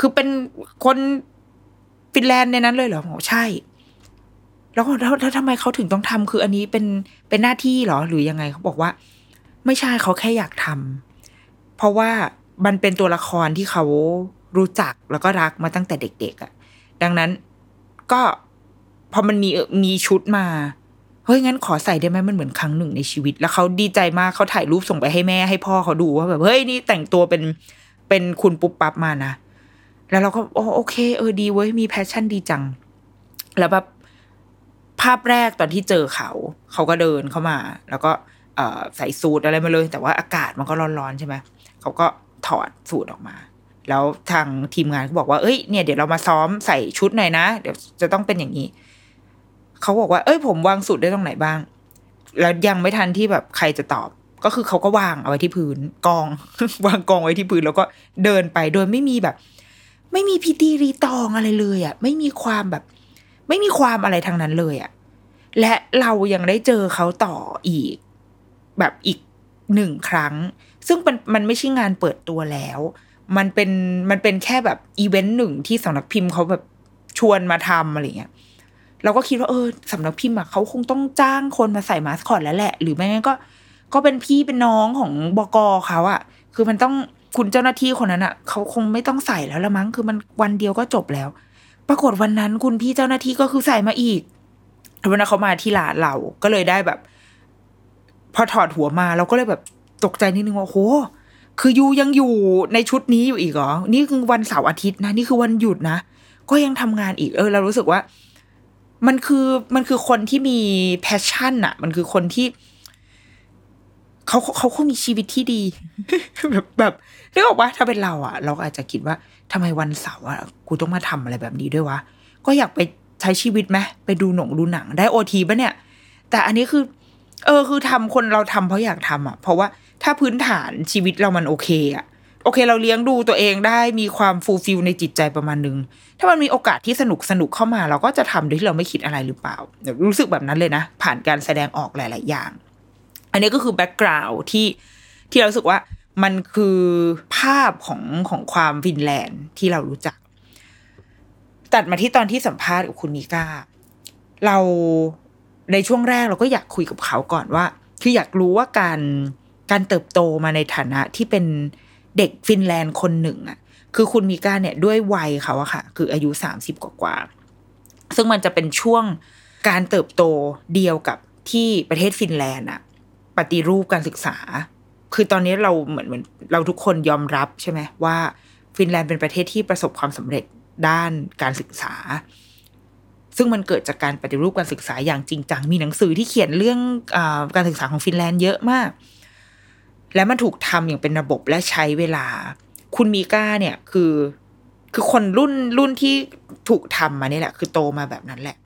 คือเป็นคน ฟินแลนด์ในนั้นเลยเหรอโอใช่แล้วแล้วทำไมเขาถึงต้องทำคืออันนี้เป็นเป็นหน้าที่เหรอหรือยังไงเขาบอกว่า ไม่ใช่เขาแค่อยากทำเพราะว่ามันเป็นตัวละครที่เขารู้จักแล้วก็รักมาตั้งแต่เด็กๆอะ่ะ ดังนั้นก็พอมันมีมีชุดมา เฮ้ยงั้นขอใส่ได้ไหมมันเหมือนครั้งหนึ่งในชีวิต แล้วเขาดีใจมากเขาถ่ายรูปส่งไปให้แม่ให้พ่อเขาดูว่าแบบเฮ้ยนี่แต่งตัวเป็นเป็นคุณปุ๊บปั๊บมานะ แล้วเราก็โอเค เออดีเว้ยมี passion ดีจัง แล้วแบบภาพแรกตอนที่เจอเขา เขาก็เดินเข้ามา แล้วก็ใส่สูทอะไรมาเลย แต่ว่าอากาศมันก็ร้อนๆใช่ไหมเขาก็ถอดสูทออกมา แล้วทางทีมงานก็บอกว่าเอ้ยเนี่ยเดี๋ยวเรามาซ้อมใส่ชุดหน่อยนะ เดี๋ยวจะต้องเป็นอย่างนี้ เขาบอกว่า เอ้ย ผมวางสูตรได้ตรงไหนบ้าง แล้วยังไม่ทันที่แบบใครจะตอบ ก็คือเขาก็วางเอาไว้ที่พื้นกอง วางกองไว้ที่พื้นแล้วก็เดินไปโดยไม่มีแบบ ไม่มีพิธีรีตองอะไรเลยอะ่ะ ไม่มีความแบบ ไม่มีความอะไรทางนั้นเลยอะ่ะ และเรายังได้เจอเขาต่ออีก แบบอีกหนึ่งครั้ง ซึ่งมันมันไม่ใช่งานเปิดตัวแล้ว มันเป็นมันเป็นแค่แบบอีเวนต์หนึ่งที่สำนักพิมพ์เขาแบบชวนมาทำอะไรเงี้ยเราก็คิดว่าเออสำนักพิมพ์อะเขาคงต้องจ้างคนมาใส่มาสคอตแล้วแหละ หรือไม่งั้นก็ ก็เป็นพี่เป็นน้องของบกเขาอะคือมันต้อง คุณเจ้าหน้าที่คนนั้นอะเขาคงไม่ต้องใส่แล้วละมั้งคือมันวันเดียวก็จบแล้ว ปรากฏวันนั้นคุณพี่เจ้าหน้าที่ก็คือใส่มาอีกวันนั้นเขามาที่ร้านเราก็เลยได้แบบ พอถอดหัวมาเราก็เลยแบบตกใจนิดนึงว่าโหคือยูยังอยู่ในชุดนี้อยู่อีกเหรอ นี่คือวันเสาร์อาทิตย์นะ นี่คือวันหยุดนะ ก็ยังทำงานอีก เออ เรารู้สึกว่า มันคือมันคือคนที่มีpassion อะมันคือคนที่เขาเขาคงมีชีวิตที่ดี แบบแบบ นึกออกว่าถ้าเป็นเราอะเราก็อาจจะคิดว่าทำไมวันเสาร์อะกูต้องมาทำอะไรแบบนี้ด้วยวะก็อยากไปใช้ชีวิตไหมไปดูหนังดูหนังได้ OT ปะเนี่ย แต่อันนี้คือ เออคือทำคนเราทำเพราะอยากทำอะเพราะว่าถ้าพื้นฐานชีวิตเรามันโอเคอะโอเค เราเลี้ยงดูตัวเองได้มีความ fulfill ในจิตใจประมาณนึง ถ้ามันมีโอกาสที่สนุกสนุกเข้ามา เราก็จะทำโดยที่เราไม่คิดอะไรหรือเปล่า รู้สึกแบบนั้นเลยนะ ผ่านการแสดงออกหลาย ๆ อย่าง อันนี้ก็คือแบ็กกราวด์ที่ที่เราสึกว่า มันคือภาพของของความฟินแลนด์ที่เรารู้จัก ตัดมาที่ตอนที่สัมภาษณ์กับคุณมิก้า เราในช่วงแรกเราก็อยากคุยกับเขาก่อนว่า คืออยากรู้ว่าการการเติบโตมาในฐานะที่เป็นเด็กฟินแลนด์คนหนึ่งอะคือคุณมิก้าเนี่ยด้วยวัยเขาอะค่ะ คืออายุสามสิบกว่าซึ่งมันจะเป็นช่วงการเติบโตเดียวกับที่ประเทศฟินแลนด์อะปฏิรูปการศึกษา คือตอนนี้เราเหมือนเหมือนเราทุกคนยอมรับใช่ไหมว่าฟินแลนด์เป็นประเทศที่ประสบความสำเร็จด้านการศึกษา ซึ่งมันเกิดจากการปฏิรูปการศึกษาอย่างจริงจังมีหนังสือที่เขียนเรื่องอการศึกษาของฟินแลนด์เยอะมาก และมันถูกทำอย่างเป็นระบบและใช้เวลา คุณมีก้าเนี่ยคือ คือคนรุ่นรุ่นที่ถูกทำมานี่แหละ คือโตมาแบบนั้นแหละ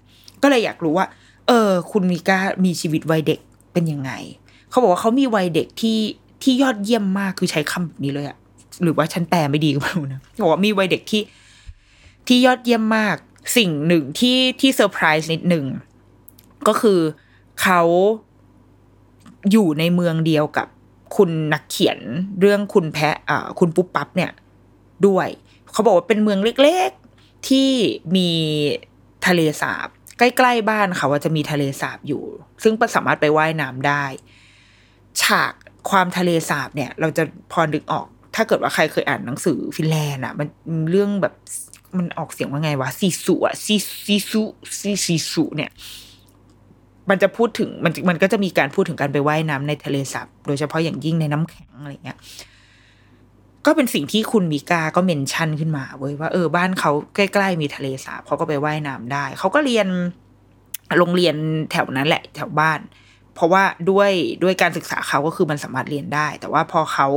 ก็เลยอยากรู้ว่า เออ คุณมีก้ามีชีวิตวัยเด็กเป็นยังไง เขาบอกว่าเขามีวัยเด็กที่ ที่ยอดเยี่ยมมากคือใช้คำแบบนี้เลยอะหรือว่าฉันแปลไม่ดีก็ไม่รู้นะบอกว่ามีวัยเด็กที่ที่ยอดเยี่ยมมาก สิ่งหนึ่งที่ที่เซอร์ไพรส์นิดหนึ่งก็คือเขาอยู่ในเมืองเดียวกับคุณนักเขียนเรื่องคุณแพะอ่าคุณปุ๊บปั๊บเนี่ยด้วย เขาบอกว่าเป็นเมืองเล็กๆที่มีทะเลสาบใกล้ๆบ้านเขาว่าจะมีทะเลสาบอยู่ ซึ่งสามารถไปไว่ายน้ำได้ ฉาก ความทะเลสาบเนี่ย เราจะพอนึกออก ถ้าเกิดว่าใครเคยอ่านหนังสือฟินแลนด์อะ มันเรื่องแบบมันออกเสียงว่าไงวะซีสุอะซีซีสุซีซีสุเนี่ย มันจะพูดถึงมันมันก็จะมีการพูดถึงการไปไว่ายน้ำในทะเลสาบโดยเฉพาะอย่างยิ่งในน้ำแข็งอะไรเงี้ยก็เป็นสิ่งที่คุณมีกาก็เมนชั่นขึ้นมาเว้ยว่าเออบ้านเขาใกล้ๆมีทะเลสาบเขาก็ไปไว่ายน้ำได้ เขาก็เรียนโรงเรียนแถวนั้นแหละ แถวบ้าน เพราะว่าด้วยด้วยการศึกษาเขาก็คือมันสามารถเรียนได้ แต่ว่าพอเขา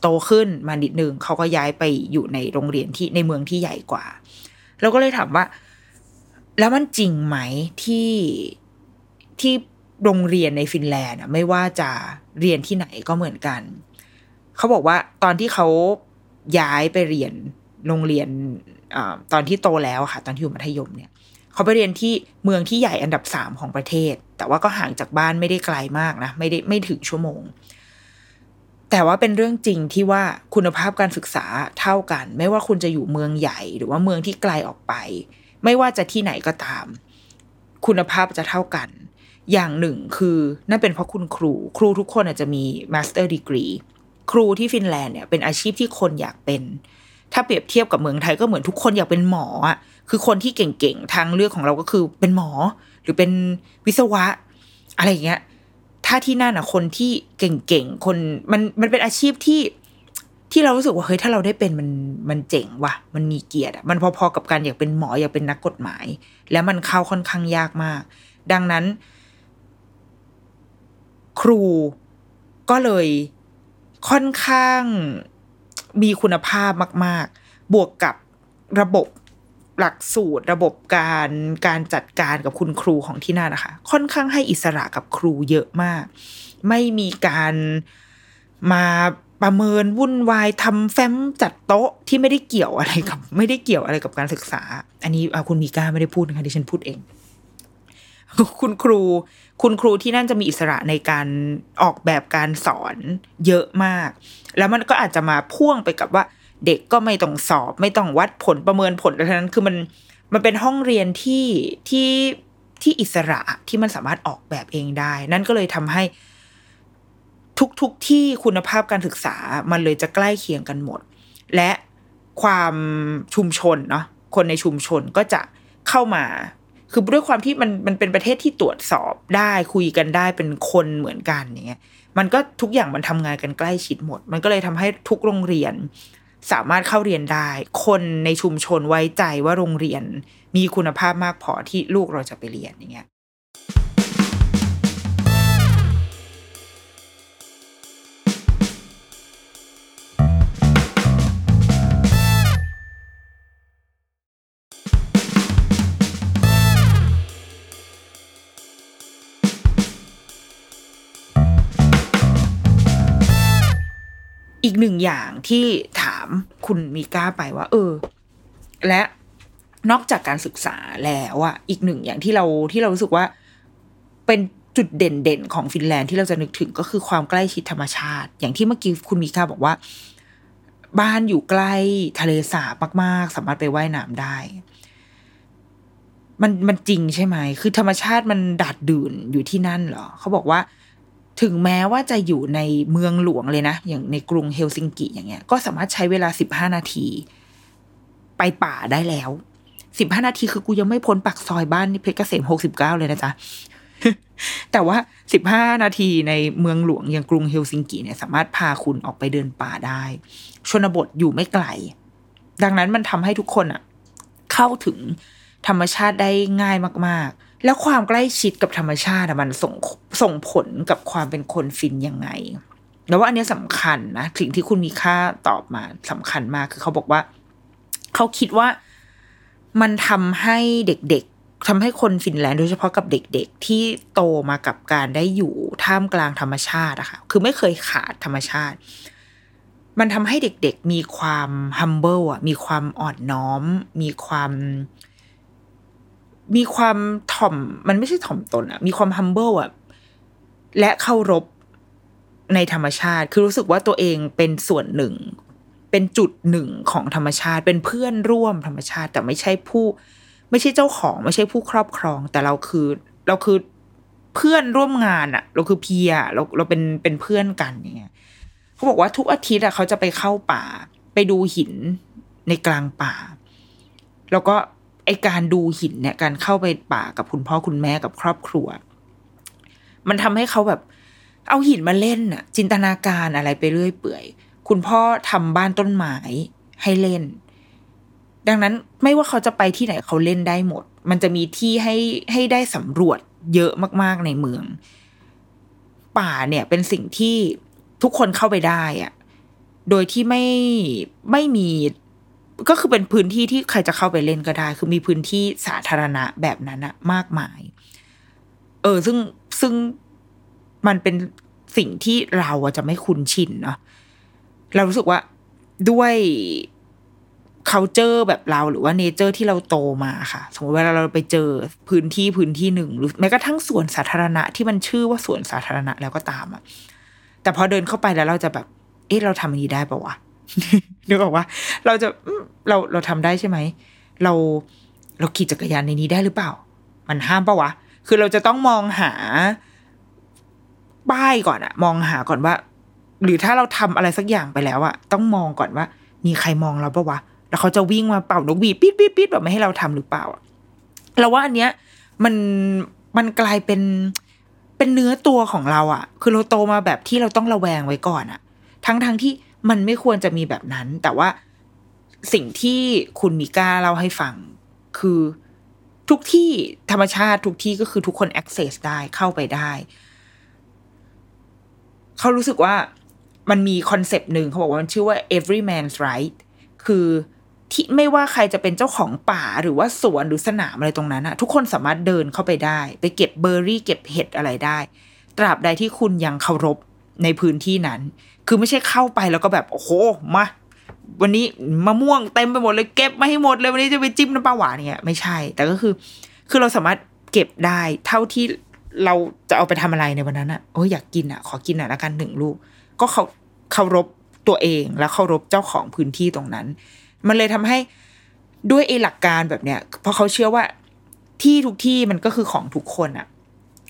โตขึ้นมานิดนึงเขาก็ย้ายไปอยู่ในโรงเรียนที่ในเมืองที่ใหญ่กว่า เราก็เลยถามว่า แล้วมันจริงไหมที่ที่โรงเรียนในฟินแลนด์ไม่ว่าจะเรียนที่ไหนก็เหมือนกัน เขาบอกว่าตอนที่เขาย้ายไปเรียนโรงเรียนอตอนที่โตแล้วค่ะ ตอนที่อยู่มัธยมเนี่ย เขาไปเรียนที่เมืองที่ใหญ่อันดับสามของประเทศ แต่ว่าก็ห่างจากบ้านไม่ได้ไกลมากนะ ไม่ได้ไม่ถึงชั่วโมง แต่ว่าเป็นเรื่องจริงที่ว่าคุณภาพการศึกษาเท่ากัน ไม่ว่าคุณจะอยู่เมืองใหญ่ หรือว่าเมืองที่ไกลออกไป ไม่ว่าจะที่ไหนก็ตาม คุณภาพจะเท่ากัน อย่างหนึ่งคือนั่นเป็นเพราะคุณครู ครูทุกคนอาจจะมี master degree ครูที่ฟินแลนด์เนี่ยเป็นอาชีพที่คนอยากเป็น ถ้าเปรียบเทียบกับเมืองไทยก็เหมือนทุกคนอยากเป็นหมออะ คือคนที่เก่งๆทางเลือกของเราก็คือเป็นหมอ หรือเป็นวิศวะ อะไรอย่างเงี้ย ถ้าที่นั่นอะ คนที่เก่งๆคนมันมันเป็นอาชีพที่ที่เรารู้สึกว่าเฮ้ยถ้าเราได้เป็นมันมันเจ๋งว่ะ มันมีเกียรติอะมันพอๆกับการอยากเป็นหมออยากเป็นนักกฎหมาย แล้วมันเข้าค่อนข้างยากมาก ดังนั้น ครูก็เลยค่อนข้างมีคุณภาพมาก ๆ บวกกับระบบ หลักสูตรระบบการการจัดการกับคุณครูของที่นั่นนะคะ ค่อนข้างให้อิสระกับครูเยอะมาก ไม่มีการมาประเมินวุ่นวายทำแฟ้มจัดโต๊ะที่ไม่ได้เกี่ยวอะไรกับ ไม่ได้เกี่ยวอะไรกับการศึกษา อันนี้คุณมีก้าไม่ได้พูดนะคะดิฉันพูดเอง คุณครู คุณครูที่นั่นจะมีอิสระในการออกแบบการสอนเยอะมาก แล้วมันก็อาจจะมาพ่วงไปกับว่า เด็กก็ไม่ต้องสอบ ไม่ต้องวัดผลประเมินผลอะไรนั้นคือมันมันเป็นห้องเรียนที่ที่ที่อิสระที่มันสามารถออกแบบเองได้ นั่นก็เลยทำให้ทุกๆทที่คุณภาพการศึกษามันเลยจะใกล้เคียงกันหมด และความชุมชนเนาะคนในชุมชนก็จะเข้ามา คือด้วยความที่มันมันเป็นประเทศที่ตรวจสอบได้คุยกันได้เป็นคนเหมือนกันอย่างเงี้ยมันก็ทุกอย่างมันทำงานกันใกล้ชิดหมด มันก็เลยทำให้ทุกโรงเรียน สามารถเข้าเรียนได้ คนในชุมชนไว้ใจว่าโรงเรียนมีคุณภาพมากพอที่ลูกเราจะไปเรียนอย่างเงี้ย กหนึ่งอย่างที่ถามคุณมีก้าไปว่า เออ และนอกจากการศึกษาแล้วอะอีกหนึ่งอย่างที่เราที่เรารู้สึกว่า เป็นจุดเด่นๆ ของฟินแลนด์ที่เราจะนึกถึงก็คือความใกล้ชิดธรรมชาติ อย่างที่เมื่อกี้คุณมีก้าบอกว่า บ้านอยู่ใกล้ทะเลสาบมากๆ สามารถไปไว่ายน้ำได้ มันมันจริงใช่ไหม คือธรรมชาติมันดัดดื่นอยู่ที่นั่นเหรอ เขาบอกว่า ถึงแม้ว่าจะอยู่ในเมืองหลวงเลยนะ อย่างในกรุงเฮลซิงกิอย่างเงี้ย ก็สามารถใช้เวลาสิบห้านาที ไปป่าได้แล้วสิบห้านาทีคือกูยังไม่พ้นปากซอยบ้านนเพชรเกษมหกสิบเก้าเลยนะจ๊ะ แต่ว่าสิบห้านาทีในเมืองหลวงอย่างกรุงเฮลซิงกิเนี่ยสามารถพาคุณออกไปเดินป่าได้ ชนบทอยู่ไม่ไกล ดังนั้นมันทำให้ทุกคนอะเข้าถึงธรรมชาติได้ง่ายมาก ๆ แล้วความใกล้ชิดกับธรรมชาติมันส่งส่งผลกับความเป็นคนฟินยังไง แล้วว่าอันนี้สำคัญนะสิ่งที่คุณมีค่าตอบมาสำคัญมากคือเขาบอกว่า เขาคิดว่ามันทำให้เด็กๆทำให้คนฟินแลนด์โดยเฉพาะกับเด็ก ๆ ที่โตมากับการได้อยู่ท่ามกลางธรรมชาติอะค่ะคือไม่เคยขาดธรรมชาติ มันทำให้เด็กๆ มีความ humble อะมีความอ่อนน้อม มีความ มีความถ่อม มันไม่ใช่ถ่อมตนอะมีความ humble อะและเคารพในธรรมชาติ คือรู้สึกว่าตัวเองเป็นส่วนหนึ่ง เป็นจุดหนึ่งของธรรมชาติ เป็นเพื่อนร่วมธรรมชาติ แต่ไม่ใช่ผู้ ไม่ใช่เจ้าของ ไม่ใช่ผู้ครอบครอง แต่เราคือ เราคือเพื่อนร่วมงานอะเราคือเพียเราเราเป็นเป็นเพื่อนกันเงี้ยเขาบอกว่าทุกอาทิตย์อะเขาจะไปเข้าป่า ไปดูหินในกลางป่า แล้วก็ ไอการดูหินเนี่ย การเข้าไปป่ากับคุณพ่อคุณแม่กับครอบครัว มันทำให้เขาแบบ เอาหินมาเล่นอะจินตนาการอะไรไปเรื่อยเปื่อย คุณพ่อทำบ้านต้นไม้ให้เล่น ดังนั้นไม่ว่าเขาจะไปที่ไหนเขาเล่นได้หมด มันจะมีที่ให้ให้ได้สำรวจเยอะมาก ๆในเมือง ป่าเนี่ยเป็นสิ่งที่ทุกคนเข้าไปได้อะโดยที่ไม่ไม่มี ก็คือเป็นพื้นที่ที่ใครจะเข้าไปเล่นก็ได้ คือมีพื้นที่สาธารณะแบบนั้นอะมากมาย เออ ซึ่งซึ่งมันเป็นสิ่งที่เราจะไม่คุ้นชินเนาะเรารู้สึกว่าด้วย culture แบบเราหรือว่า nature ที่เราโตมาค่ะ สมมติเวลาเราไปเจอพื้นที่พื้นที่หนึ่งหรือแม้กระทั่งสวนสาธารณะที่มันชื่อว่าสวนสาธารณะแล้วก็ตามอะแต่พอเดินเข้าไปแล้วเราจะแบบ เอ๊ะเราทำอันนี้ได้ปะวะ นึกออกว่าเราจะเราเราทำได้ใช่ไหม เราเราขี่จักรยานในนี้ได้หรือเปล่า มันห้ามปะวะ คือเราจะต้องมองหาป้ายก่อนอะมองหาก่อนว่า หรือถ้าเราทำอะไรสักอย่างไปแล้วอะต้องมองก่อนว่า มีใครมองเราปะวะ แล้วเขาจะวิ่งมาเป่านกหวีดปี๊ดปี๊ดปี๊ดแบบไม่ให้เราทำหรือเปล่าเราว่าอันเนี้ยมันมันกลายเป็นเป็นเนื้อตัวของเราอะคือเราโตมาแบบที่เราต้องระแวงไว้ก่อนอะทั้งทั้งที่ มันไม่ควรจะมีแบบนั้น แต่ว่าสิ่งที่คุณมิก้าเล่าให้ฟัง คือทุกที่ธรรมชาติทุกที่ก็คือทุกคน access ได้เข้าไปได้ เขารู้สึกว่ามันมีคอนเซปต์หนึ่งเขาบอกว่ามันชื่อว่า every man's right คือที่ไม่ว่าใครจะเป็นเจ้าของป่าหรือว่าสวนหรือสนามอะไรตรงนั้นอะทุกคนสามารถเดินเข้าไปได้ ไปเก็บเบอร์รี่ เก็บเห็ดอะไรได้ ตราบใดที่คุณยังเคารพในพื้นที่นั้น คือไม่ใช่เข้าไปแล้วก็แบบ โอ้โหมาวันนี้มะม่วงเต็มไปหมดเลยเก็บมาให้หมดเลยวันนี้จะไปจิ้มน้ำปลาหวานเนี่ยไม่ใช่ แต่ก็คือ คือเราสามารถเก็บได้เท่าที่เราจะเอาไปทำอะไรในวันนั้นอะโอ้ยอยากกินอะขอกินอะละกันหนึ่งลูก ก็เขาเคารพตัวเองแล้วเคารพเจ้าของพื้นที่ตรงนั้น มันเลยทำให้ด้วยไอ้หลักการแบบเนี้ยเพราะเขาเชื่อว่าที่ทุกที่มันก็คือของทุกคนอะ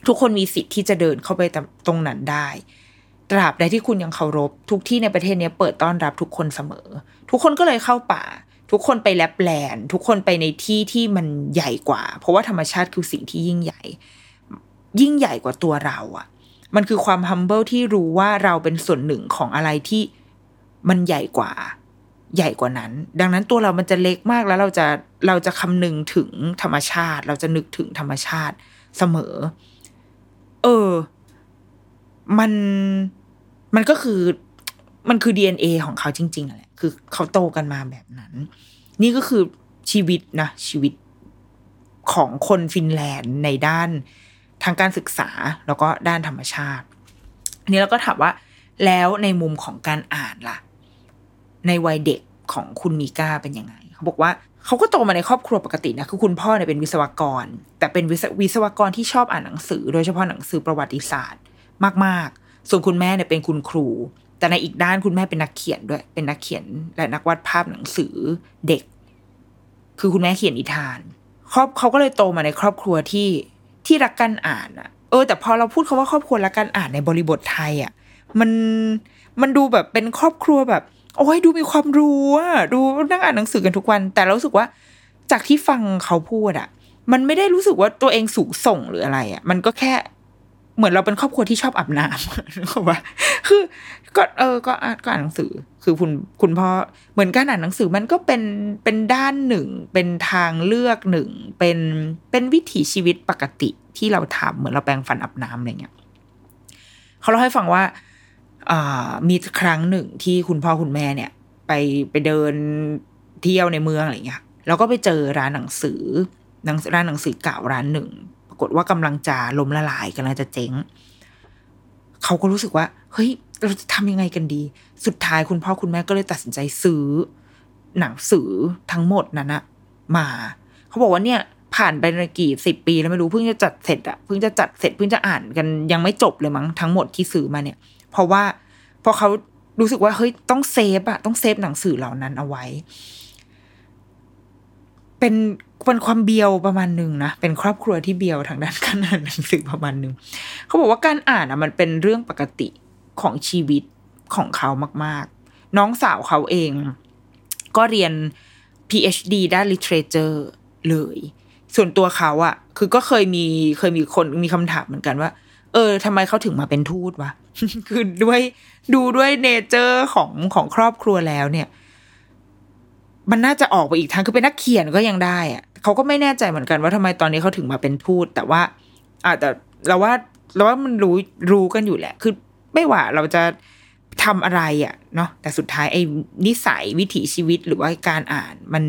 ทุกคนมีสิทธิ์ที่จะเดินเข้าไปตรงนั้นได้ ตราบใดที่คุณยังเคารพ ทุกที่ในประเทศนี้เปิดต้อนรับทุกคนเสมอ ทุกคนก็เลยเข้าป่า ทุกคนไปแลบแลนทุกคนไปในที่ที่มันใหญ่กว่า เพราะว่าธรรมชาติคือสิ่งที่ยิ่งใหญ่ ยิ่งใหญ่กว่าตัวเราอะ่ะ มันคือความ humble ที่รู้ว่าเราเป็นส่วนหนึ่งของอะไรที่มันใหญ่กว่า ใหญ่กว่านั้น ดังนั้นตัวเรามันจะเล็กมากแล้วเราจะเราจะคำนึงถึงธรรมชาติ เราจะนึกถึงธรรมชาติเสมอ เออ มันมันก็คือมันคือ DNA ของเขาจริงๆแหละคือเขาโตกันมาแบบนั้น นี่ก็คือชีวิตนะชีวิตของคนฟินแลนด์ในด้านทางการศึกษาแล้วก็ด้านธรรมชาติ นี่เราก็ถามว่าแล้วในมุมของการอ่านล่ะ ในวัยเด็กของคุณมีก้าเป็นยังไง เขาบอกว่าเขาก็โตมาในครอบครัวปกตินะคือคุณพ่อเนี่ยเป็นวิศวกร แต่เป็นวิศวกรที่ชอบอ่านหนังสือ โดยเฉพาะหนังสือประวัติศาสตร์ มาก ๆ ส่วนคุณแม่เนี่ยเป็นคุณครู แต่ในอีกด้านคุณแม่เป็นนักเขียนด้วย เป็นนักเขียนและนักวาดภาพหนังสือเด็ก คือคุณแม่เขียนนิทาน ครอบเขาก็เลยโตมาในครอบครัวที่ที่รักการอ่านอะเออ แต่พอเราพูดคาว่าครอบครัวรักการอ่านในบริบทไทยอะมันมันดูแบบเป็นครอบครัวแบบ โอ้ยดูมีความรู้อะดูนั่งอ่านหนังสือกันทุกวัน แต่เราสึกว่า จากที่ฟังเขาพูดอะมันไม่ได้รู้สึกว่าตัวเองสูงส่งหรืออะไรอะมันก็แค่ เหมือนเราเป็นครอบครัวที่ชอบอาบน้ำนึกว่าคือ ก็เออก็อ่านก็อ่านหนังสือ คือคุณคุณพ่อเหมือนการอ่านหนังสือมันก็เป็นเป็นด้านหนึ่ง เป็นทางเลือกหนึ่ง เป็นเป็นวิถีชีวิตปกติที่เราทำเหมือนเราแปรงฟันอาบน้ำอะไรเงี้ยเขาเล่าให้ฟังว่ามีครั้งหนึ่งที่คุณพ่อคุณแม่เนี่ย ไปไปเดินเที่ยวในเมืองอะไรเงี้ยแล้วก็ไปเจอร้านหนังสือร้านหนังสือเก่าร้านหนึ่งากฏว่ากำลังจะล้มละลายกำลังจะเจ๊งเขาก็รู้สึกว่า เฮ้ย เราจะทำยังไงกันดี สุดท้ายคุณพ่อคุณแม่ก็เลยตัดสินใจซื้อ หนังสือทั้งหมดนั้นอะมา เขาบอกว่าเนี่ย ผ่านไปกี่สิบปีแล้วไม่รู้เพิ่งจะจัดเสร็จอะเพิ่งจะจัดเสร็จเพิ่งจะอ่านกันยังไม่จบเลยมั้งทั้งหมดที่ซื้อมาเนี่ย เพราะว่าพอเขารู้สึกว่าเฮ้ยต้องเซฟอะต้องเซฟหนังสือเหล่านั้นเอาไว้ เป็น เป็นความเบียวประมาณหนึ่งนะ เป็นครอบครัวที่เบียวทางด้านการอ่านหนังสือประมาณหนึ่งเขาบอกว่าการอ่านอะมันเป็นเรื่องปกติของชีวิตของเขามาก ๆ น้องสาวเขาเอง ก็เรียน PhD ด้าน literature เลย ส่วนตัวเขาอะคือก็เคยมีเคยมีคนมีคำถามเหมือนกันว่า เออทำไมเขาถึงมาเป็นทูตวะคือด้วยดูด้วยเนเจอร์ของของครอบครัวแล้วเนี่ย มันน่าจะออกไปอีกทางคือเป็นนักเขียนก็ยังได้อะเขาก็ไม่แน่ใจเหมือนกันว่าทำไมตอนนี้เขาถึงมาเป็นทูตแต่ว่าอาจจะเราว่าเราว่ามันรู้รู้กันอยู่แหละ คือไม่ว่าเราจะทำอะไรอะ่ะเนาะแต่สุดท้ายไอ้นิสัยวิถีชีวิตหรือว่าการอ่านมัน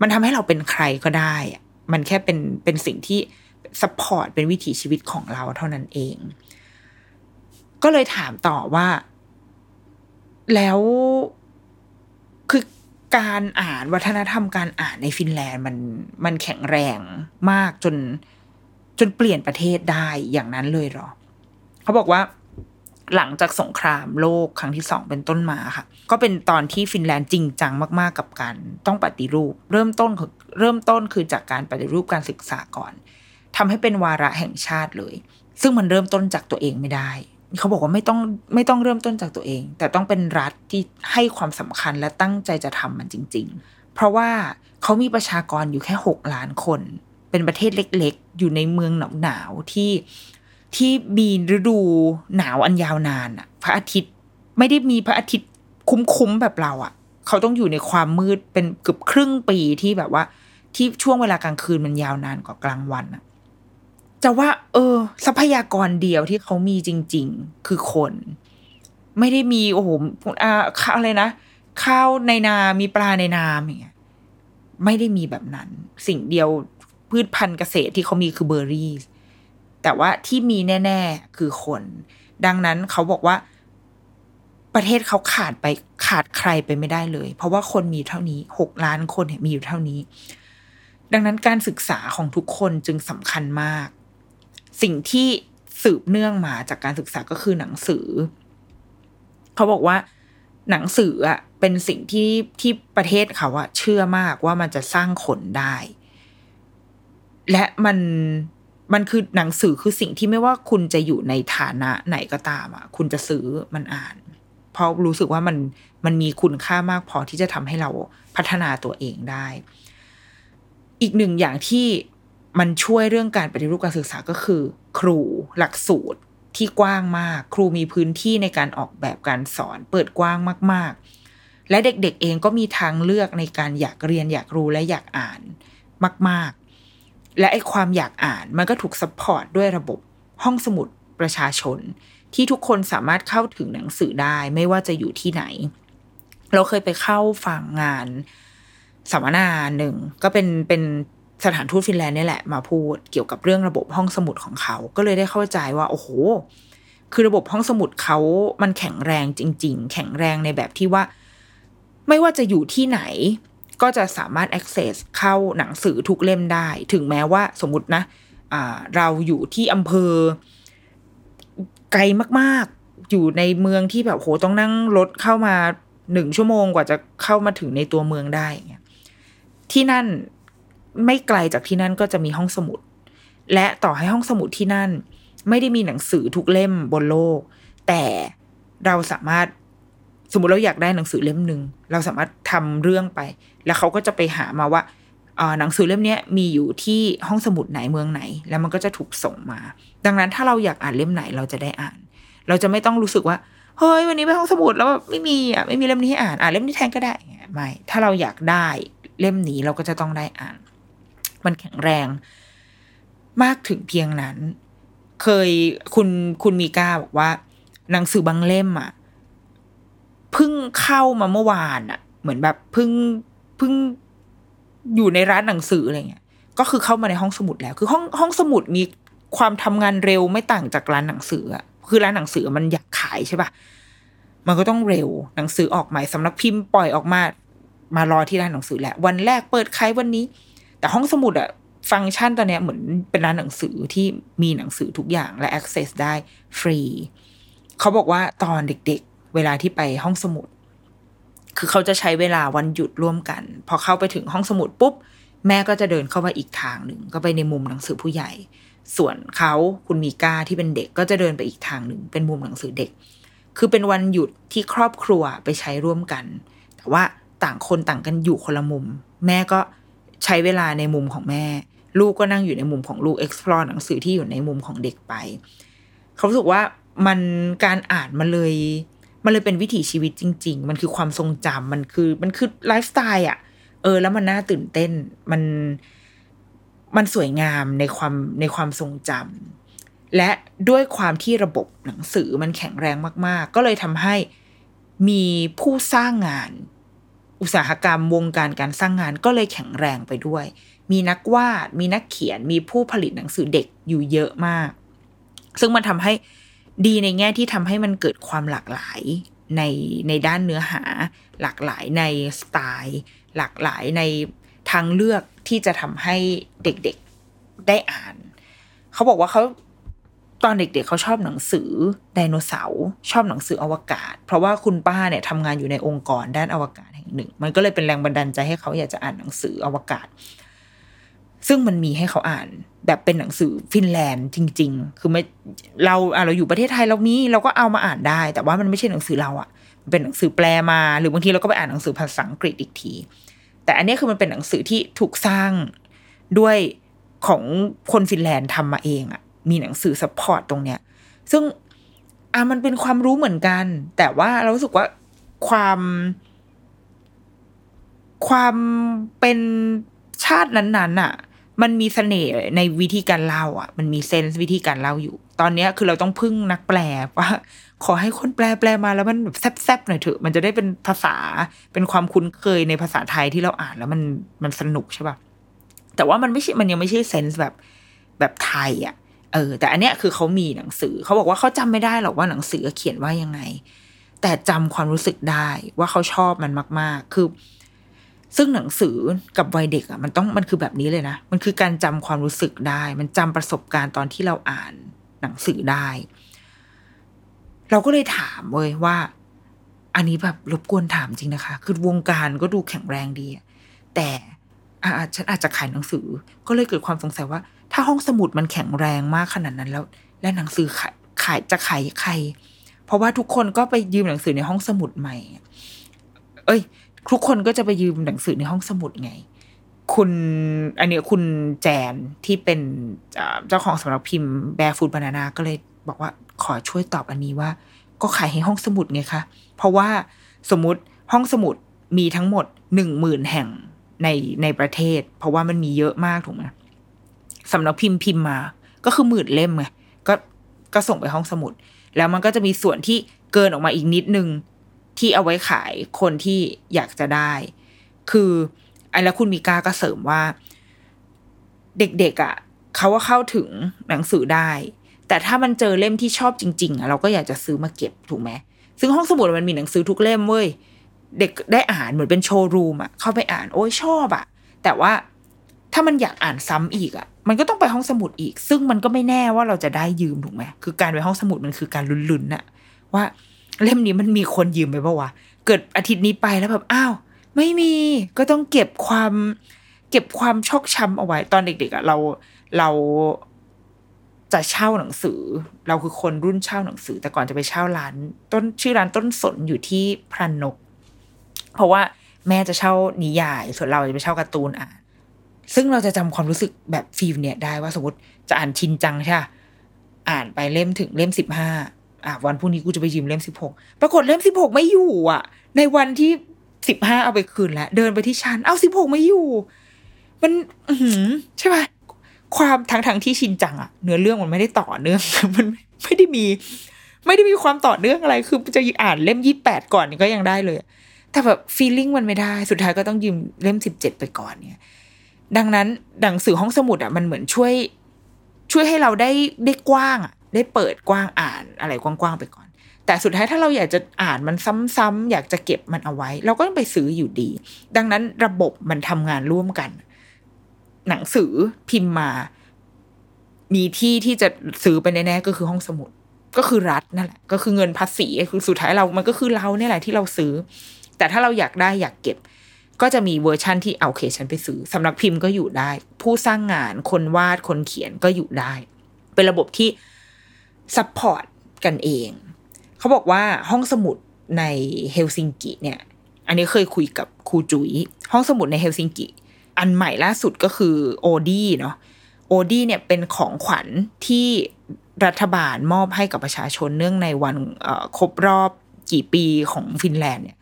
มันทำให้เราเป็นใครก็ได้อะมันแค่เป็นเป็นสิ่งที่ support เป็นวิถีชีวิตของเราเท่านั้นเอง ก็เลยถามต่อว่า แล้ว การอ่านวัฒนธรรมการอ่านในฟินแลนด์มันมันแข็งแรงมากจนจนเปลี่ยนประเทศได้อย่างนั้นเลยหรอ เขาบอกว่าหลังจากสงครามโลกครั้งที่สองเป็นต้นมาค่ะ ก็เป็นตอนที่ฟินแลนด์จริงจังมาก ๆ กับการต้องปฏิรูป เริ่มต้นเริ่มต้นคือจากการปฏิรูปการศึกษาก่อนทำให้เป็นวาระแห่งชาติเลย ซึ่งมันเริ่มต้นจากตัวเองไม่ได้ เขาบอกว่าไม่ต้องไม่ต้องเริ่มต้นจากตัวเอง แต่ต้องเป็นรัฐที่ให้ความสำคัญและตั้งใจจะทำมันจริง ๆ เพราะว่าเขามีประชากรอยู่แค่หกล้านคน เป็นประเทศเล็กๆ อยู่ในเมืองหนาวๆที่ที่มีฤดูหนาวอันยาวนานอะพระอาทิตย์ไม่ได้มีพระอาทิตย์คุ้มๆแบบเราอะเขาต้องอยู่ในความมืดเป็นเกือบครึ่งปีที่แบบว่า ที่ช่วงเวลากลางคืนมันยาวนานกว่ากลางวันอะ จะว่า เออ ทรัพยากรเดียวที่เขามีจริง ๆ คือคน ไม่ได้มีโอ้โหอ่าอะไรนะข้าวในนา มีปลาในนาอย่างเงี้ยไม่ได้มีแบบนั้น สิ่งเดียวพืชพันธุ์เกษตรที่เขามีคือเบอร์รี่ แต่ว่าที่มีแน่ ๆ คือคน ดังนั้นเขาบอกว่า ประเทศเขาขาดไปขาดใครไปไม่ได้เลย เพราะว่าคนมีเท่านี้หกล้านคนเนี่ยมีอยู่เท่านี้ ดังนั้นการศึกษาของทุกคนจึงสำคัญมาก สิ่งที่สืบเนื่องมาจากการศึกษาก็คือหนังสือ เขาบอกว่าหนังสืออะเป็นสิ่งที่ที่ประเทศเขาอะเชื่อมากว่ามันจะสร้างขนได้ และมันมันคือหนังสือคือสิ่งที่ไม่ว่าคุณจะอยู่ในฐานะไหนก็ตามอะคุณจะซื้อมันอ่าน เพราะรู้สึกว่ามันมันมีคุณค่ามากพอที่จะทำให้เราพัฒนาตัวเองได้ อีกหนึ่งอย่างที่ มันช่วยเรื่องการปฏิรูปการศึกษาก็คือ ครูหลักสูตรที่กว้างมาก ครูมีพื้นที่ในการออกแบบการสอน เปิดกว้างมาก ๆ และเด็กๆเองก็มีทางเลือกในการอยากเรียนอยากรู้และอยากอ่านมาก ๆ และไอ้ความอยากอ่านมันก็ถูก support ด้วยระบบห้องสมุดประชาชน ที่ทุกคนสามารถเข้าถึงหนังสือได้ไม่ว่าจะอยู่ที่ไหน เราเคยไปเข้าฟังงานสัมมนาหนึ่งก็เป็นเป็น สถานทูตฟินแลนด์นี่แหละมาพูดเกี่ยวกับเรื่องระบบห้องสมุดของเขา ก็เลยได้เข้าใจว่า โอ้โห คือระบบห้องสมุดเขา มันแข็งแรงจริง ๆ แข็งแรงในแบบที่ว่า ไม่ว่าจะอยู่ที่ไหน ก็จะสามารถ access เข้าหนังสือทุกเล่มได้ ถึงแม้ว่าสมมตินะะเราอยู่ที่อำเภอ ไกลมากๆ อยู่ในเมืองที่แบบโหต้องนั่งรถเข้ามาหนึ่งชั่วโมงกว่าจะเข้ามาถึงในตัวเมืองได้ ที่นั่น ไม่ไกลจากที่นั่นก็จะมีห้องสมุด และต่อให้ห้องสมุดที่นั่น ไม่ได้มีหนังสือทุกเล่มบนโลก แต่เราสามารถสมมติเราอยากได้หนังสือเล่มหนึ่งเราสามารถทำเรื่องไป แล้วเขาก็จะไปหามาว่าหนังสือเล่มนี้มีอยู่ที่ห้องสมุดไหนเมืองไหน แล้วมันก็จะถูกส่งมา ดังนั้นถ้าเราอยากอ่านเล่มไหนเราจะได้อ่าน เราจะไม่ต้องรู้สึกว่าเฮ้ยวันนี้ไปห้องสมุดแล้วแบบไม่มีอะไม่มีเล่มนี้ให้อ่านอ่านเล่มนี้แทนก็ได้ไม่ถ้าเราอยากได้เล่มนี้เราก็จะต้องได้อ่าน มันแข็งแรง มากถึงเพียงนั้น เคยคุณคุณมีก้าบอกว่า หนังสือบางเล่มอะเพิ่งเข้ามาเมื่อวานอะเหมือนแบบเพิ่งเพิ่งอยู่ในร้านหนังสืออะไรเงี้ย ก็คือเข้ามาในห้องสมุดแล้ว คือห้องห้องสมุดมีความทำงานเร็วไม่ต่างจากร้านหนังสืออะคือร้านหนังสือมันอยากขายใช่ปะมันก็ต้องเร็วหนังสือออกใหม่สำนักพิมพ์ปล่อยออกมา มารอที่ร้านหนังสือแหละ วันแรกเปิดขายวันนี้ แต่ห้องสมุดอะฟังก์ชันตอนนี้เหมือนเป็นร้านหนังสือที่มีหนังสือทุกอย่างและ access ได้ฟรี เขาบอกว่าตอนเด็กๆ เวลาที่ไปห้องสมุด คือเขาจะใช้เวลาวันหยุดร่วมกัน พอเข้าไปถึงห้องสมุดปุ๊บ แม่ก็จะเดินเข้าไปอีกทางหนึ่ง ก็ไปในมุมหนังสือผู้ใหญ่ ส่วนเขาคุณมีก้าที่เป็นเด็กก็จะเดินไปอีกทางหนึ่ง เป็นมุมหนังสือเด็ก คือเป็นวันหยุดที่ครอบครัวไปใช้ร่วมกัน แต่ว่าต่างคนต่างกันอยู่คนละมุม แม่ก็ ใช้เวลาในมุมของแม่ ลูกก็นั่งอยู่ในมุมของลูก explore หนังสือที่อยู่ในมุมของเด็กไป เขาสึกว่ามันการอ่านมันเลยมันเลยเป็นวิถีชีวิตจริง ๆ มันคือความทรงจำมันคือมันคือไลฟ์สไตล์อะ เออ แล้วมันน่าตื่นเต้น มันมันสวยงามในความในความทรงจำและด้วยความที่ระบบหนังสือมันแข็งแรงมาก ๆ ก็เลยทำให้มีผู้สร้างงาน อุตสาหกรรมวงการการสร้างงานก็เลยแข็งแรงไปด้วย มีนักวาด มีนักเขียน มีผู้ผลิตหนังสือเด็กอยู่เยอะมาก ซึ่งมันทำให้ดีในแง่ที่ทำให้มันเกิดความหลากหลายในในด้านเนื้อหา หลากหลายในสไตล์ หลากหลายในทางเลือกที่จะทำให้เด็กๆได้อ่าน เขาบอกว่าเขาตอนเด็กๆเเขาชอบหนังสือไดโนเสาร์ชอบหนังสืออวกาศ เพราะว่าคุณป้าเนี่ยทำงานอยู่ในองค์กรด้านอวกาศ ห่งหนึ่ง มันก็เลยเป็นแรงบันดาลใจให้เขาอยากจะอ่านหนังสืออวกาศ ซึ่งมันมีให้เขาอ่านแบบเป็นหนังสือฟินแลนด์จริง ๆ คือไม่เราอ่าเราอยู่ประเทศไทยเรามีเราก็เอามาอ่านได้ แต่ว่ามันไม่ใช่หนังสือเราอะ่ะเป็นหนังสือแปลมา หรือบางทีเราก็ไปอ่านหนังสือภาษาอังกฤษอีกที แต่อันนี้คือมันเป็นหนังสือที่ถูกสร้างด้วยของคนฟินแลนด์ทำมาเองอะ่ะมีหนังสือ support ตรงเนี้ย ซึ่งอะมันเป็นความรู้เหมือนกัน แต่ว่าเรารู้สึกว่าความ ความเป็นชาตินั้นๆอะ มันมีเสน่ห์ในวิธีการเล่าอะ มันมี sense วิธีการเล่าอยู่ ตอนนี้คือเราต้องพึ่งนักแปลว่า ขอให้คนแปลแปลมาแล้วมันแบบแซบๆหน่อยเถอะ มันจะได้เป็นภาษาเป็นความคุ้นเคยในภาษาไทยที่เราอ่านแล้วมันมันสนุกใช่ป่ะแต่ว่ามันไม่ใช่มันยังไม่ใช่เซนส์แบบแบบไทยอะเออแต่อันเนี้ยคือเขามีหนังสือเขาบอกว่าเขาจำไม่ได้หรอกว่าหนังสือเขียนว่ายังไง แต่จำความรู้สึกได้ว่าเขาชอบมันมาก ๆ คือ ซึ่งหนังสือกับวัยเด็กอะมันต้องมันคือแบบนี้เลยนะ มันคือการจำความรู้สึกได้ มันจำประสบการณ์ตอนที่เราอ่านหนังสือได้ เราก็เลยถามเว้ยว่า อันนี้แบบรบกวนถามจริงนะคะ คือวงการก็ดูแข็งแรงดีแต่อาฉันอาจจะขายหนังสือ ก็เลยเกิดความสงสัยว่า ถ้าห้องสมุดมันแข็งแรงมากขนาดนั้นแล้ว และหนังสือขายขายจะขายใคร เพราะว่าทุกคนก็ไปยืมหนังสือในห้องสมุดใหม่ เอ้ย ทุกคนก็จะไปยืมหนังสือในห้องสมุดไง คุณอันนี้คุณแจนที่เป็นเจ้าของสำนักพิมพ์แบร์ฟูดบานานาก็เลยบอกว่าขอช่วยตอบอันนี้ว่า ก็ขายให้ห้องสมุดไงคะ เพราะว่าสมมติห้องสมุดมีทั้งหมดหนึ่งหมื่นแห่งในในประเทศ เพราะว่ามันมีเยอะมากถูกไหมสำนักพิมพ์พิมพ์มา ก็คือหมื่นเล่มไงก็ก็ส่งไปห้องสมุด แล้วมันก็จะมีส่วนที่เกินออกมาอีกนิดนึง ที่เอาไว้ขายคนที่อยากจะได้ คือไอ้แล้วคุณมีกาก็เสริมว่า เด็กๆอะ่ะเขาว่าเข้าถึงหนังสือได้ แต่ถ้ามันเจอเล่มที่ชอบจริง ๆอะเราก็อยากจะซื้อมาเก็บถูกไหมซึ่งห้องสมุดมันมีหนังสือทุกเล่มเว้ยเด็กได้อ่านเหมือนเป็นโชว์รูมอะเข้าไปอ่านโอ้ยชอบอะแต่ว่าถ้ามันอยากอ่านซ้ำอีกอะมันก็ต้องไปห้องสมุดอีก ซึ่งมันก็ไม่แน่ว่าเราจะได้ยืมถูกไหมคือการไปห้องสมุดมันคือการลุ้นๆน่ะว่า เล่มนี้มันมีคนยืมไปปะวะ เกิดอาทิตย์นี้ไปแล้วแบบอ้าวไม่มีก็ต้องเก็บความ เก็บความชอกช้ำเอาไว้ ตอนเด็กๆอะเราเราจะเช่าหนังสือ เราคือคนรุ่นเช่าหนังสือ แต่ก่อนจะไปเช่าร้าน ต้นชื่อร้านต้นสนอยู่ที่พรันนก เพราะว่าแม่จะเช่านิยาย ส่วนเราจะไปเช่าการ์ตูนอ่านซึ่งเราจะจำความรู้สึกแบบฟีลเนี่ยได้ว่าสมมติจะอ่านชินจังใช่ อ่านไปเล่มถึงเล่มสิบห้า อะวันพรุ่งนี้กูจะไปยืมเล่มสิบหกปรากฏเล่มสิบหกไม่อยู่อะ ในวันที่สิบห้าเอาไปคืนแล้ว เดินไปที่ชั้น เอาสิบหกไม่อยู่ มันอืใช่ไหมความทางทางที่ชินจังอะเนื้อเรื่องมันไม่ได้ต่อเนื่องมันไม่ได้มี ไม่ได้มีความต่อเนื่องอะไร คือจะอ่านเล่มยี่แปดก่อนก็ยังได้เลย แต่แบบฟีลลิ่งมันไม่ได้สุดท้ายก็ต้องยืมเล่มสิบเจ็ดไปก่อนเนี่ย ดังนั้นหนังสือห้องสมุดอะมันเหมือนช่วย ช่วยให้เราได้ได้กว้างอะ ได้เปิดกว้างอ่านอะไรกว้างๆไปก่อน แต่สุดท้ายถ้าเราอยากจะอ่านมันซ้ำๆอยากจะเก็บมันเอาไว้ เราก็ต้องไปซื้ออยู่ดี ดังนั้นระบบมันทำงานร่วมกัน หนังสือพิมพ์มา มีที่ที่จะซื้อไปแน่ๆก็คือห้องสมุดก็คือรัฐนั่นแหละก็คือเงินภาษีคือสุดท้ายเรา มันก็คือเราเนี่ยแหละที่เราซื้อ แต่ถ้าเราอยากได้อยากเก็บ ก็จะมีเวอร์ชั่นที่เอาเคฉันไปซื้อสำนักพิมพ์ก็อยู่ได้ ผู้สร้างงานคนวาดคนเขียนก็อยู่ได้ เป็นระบบที่ support กันเอง เขาบอกว่าห้องสมุดในเฮลซิงกิเนี่ย อันนี้เคยคุยกับครูจุ๋ยห้องสมุดในเฮลซิงกิ อันใหม่ล่าสุดก็คือโอดีเนาะโอดีเนี่ยเป็นของขวัญที่รัฐบาลมอบให้กับประชาชนเนื่องในวันครบรอบกี่ปีของฟินแลนด์เนี่ย